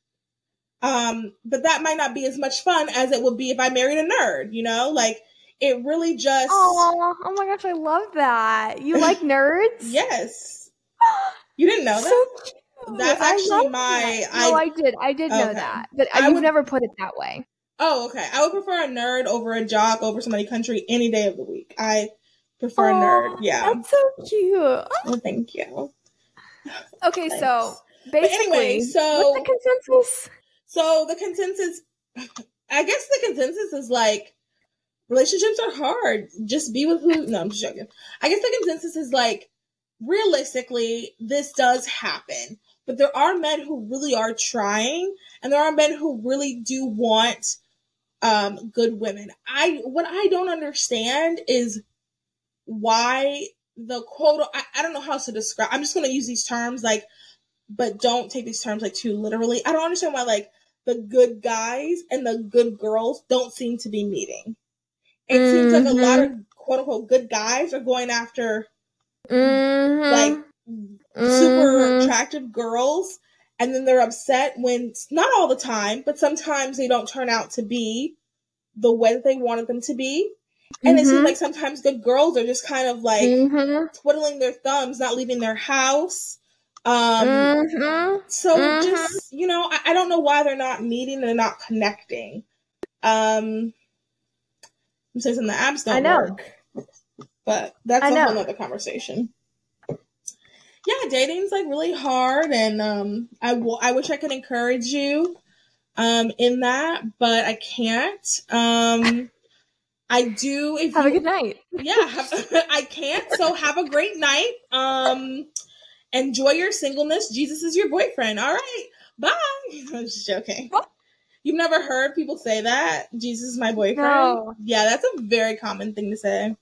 Speaker 1: Um, but that might not be as much fun as it would be if I married a nerd, you know? Like it really just
Speaker 2: Oh, oh my gosh, I love that. You like nerds?
Speaker 1: Yes. You didn't know that?
Speaker 2: So.
Speaker 1: That's actually my-
Speaker 2: that. No,
Speaker 1: I-
Speaker 2: I, did. I did know that, but
Speaker 1: I
Speaker 2: you've
Speaker 1: would-
Speaker 2: never put it that way.
Speaker 1: Oh, okay. I would prefer a nerd over a jock over somebody country any day of the week. I prefer a nerd. Yeah.
Speaker 2: that's so cute.
Speaker 1: Well, thank you.
Speaker 2: Okay, so basically,
Speaker 1: anyway, so-
Speaker 2: what's the consensus?
Speaker 1: So the consensus, I guess the consensus is like relationships are hard. Just be with who. No, I'm just joking. I guess the consensus is like realistically, this does happen, but there are men who really are trying, and there are men who really do want um good women. I what I don't understand is why the quote. I, I don't know how to describe. I'm just going to use these terms like but don't take these terms like too literally. I don't understand why like the good guys and the good girls don't seem to be meeting. It seems like a lot of quote unquote good guys are going after
Speaker 2: Mm-hmm.
Speaker 1: like super
Speaker 2: Mhm.
Speaker 1: attractive girls and then they're upset when not all the time, but sometimes they don't turn out to be the way that they wanted them to be. And it seems
Speaker 2: Mhm.
Speaker 1: like sometimes good girls are just kind of like
Speaker 2: Mhm.
Speaker 1: twiddling their thumbs, not leaving their house. Um
Speaker 2: Mhm.
Speaker 1: So
Speaker 2: Mhm.
Speaker 1: just you know, I, I don't know why they're not meeting and not connecting. Um, I'm saying something the apps don't
Speaker 2: I know.
Speaker 1: work, but that's
Speaker 2: I
Speaker 1: a
Speaker 2: know.
Speaker 1: whole other conversation. Yeah, dating's like really hard, and um, I w- I wish I could encourage you, um, in that, but I can't. Um, I do. If
Speaker 2: Have
Speaker 1: you,
Speaker 2: a good night.
Speaker 1: yeah, have, I can't. So have a great night. Um, enjoy your singleness. Jesus is your boyfriend. All right, bye. I'm just joking.
Speaker 2: What?
Speaker 1: You've never heard people say that? Jesus is my boyfriend.
Speaker 2: No.
Speaker 1: Yeah, that's a very common thing to say.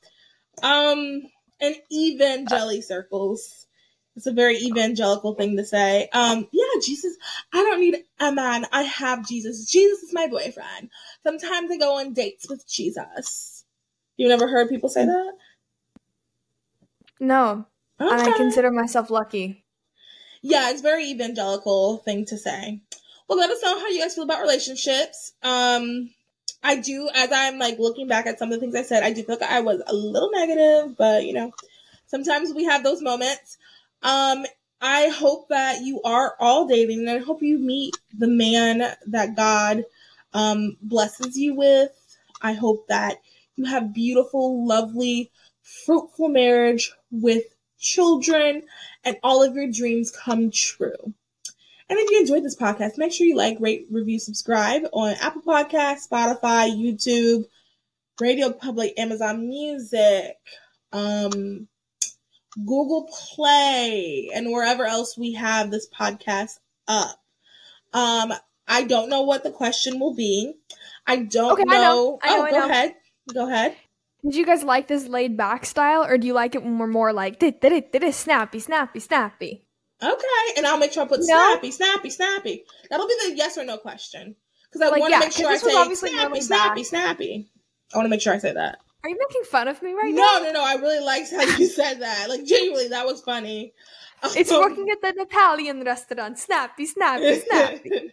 Speaker 1: Um, and evangelic circles. It's a very evangelical thing to say. Um, yeah, Jesus, I don't need a man. I have Jesus. Jesus is my boyfriend. Sometimes I go on dates with Jesus. You never heard people say that?
Speaker 2: No, and I consider myself lucky.
Speaker 1: Yeah, it's a very evangelical thing to say. Well, let us know how you guys feel about relationships. Um, I do, as I'm like looking back at some of the things I said, I do feel like I was a little negative, but you know, sometimes we have those moments. Um, I hope that you are all dating, and I hope you meet the man that God um, blesses you with. I hope that you have beautiful, lovely, fruitful marriage with children, and all of your dreams come true. And if you enjoyed this podcast, make sure you like, rate, review, subscribe on Apple Podcasts, Spotify, YouTube, RadioPublic, Amazon Music, um, Google Play, and wherever else we have this podcast up. Um, I don't know what the question will be. I don't
Speaker 2: Okay, I know. I know,
Speaker 1: oh,
Speaker 2: I
Speaker 1: go
Speaker 2: know.
Speaker 1: ahead. Go ahead.
Speaker 2: Did you guys like this laid back style, or do you like it when we're more like did did it did it snappy snappy snappy?
Speaker 1: Okay, and I'll make sure I put
Speaker 2: No.
Speaker 1: snappy, snappy, snappy. That'll be the yes or no question because I
Speaker 2: Like,
Speaker 1: want to
Speaker 2: yeah,
Speaker 1: make sure I say
Speaker 2: obviously
Speaker 1: snappy, snappy, snappy. I want to make sure I say that.
Speaker 2: Are you making fun of me right
Speaker 1: no,
Speaker 2: now?
Speaker 1: no, no. No. I really liked how you said that. Like genuinely, that was funny.
Speaker 2: It's
Speaker 1: Um,
Speaker 2: working at an Italian restaurant. Snappy, snappy, snappy.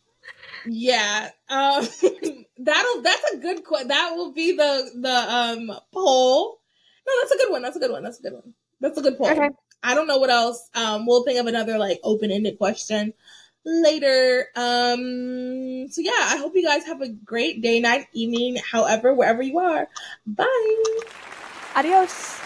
Speaker 1: yeah, um, that'll that's a good question. That will be the the um poll. No, that's a good one. That's a good one. That's a good one. That's a good poll.
Speaker 2: Okay.
Speaker 1: I don't know what else. Um, we'll think of another like open ended question later. Um, so yeah, I hope you guys have a great day, night, evening, however, wherever you are. Bye.
Speaker 2: Adios.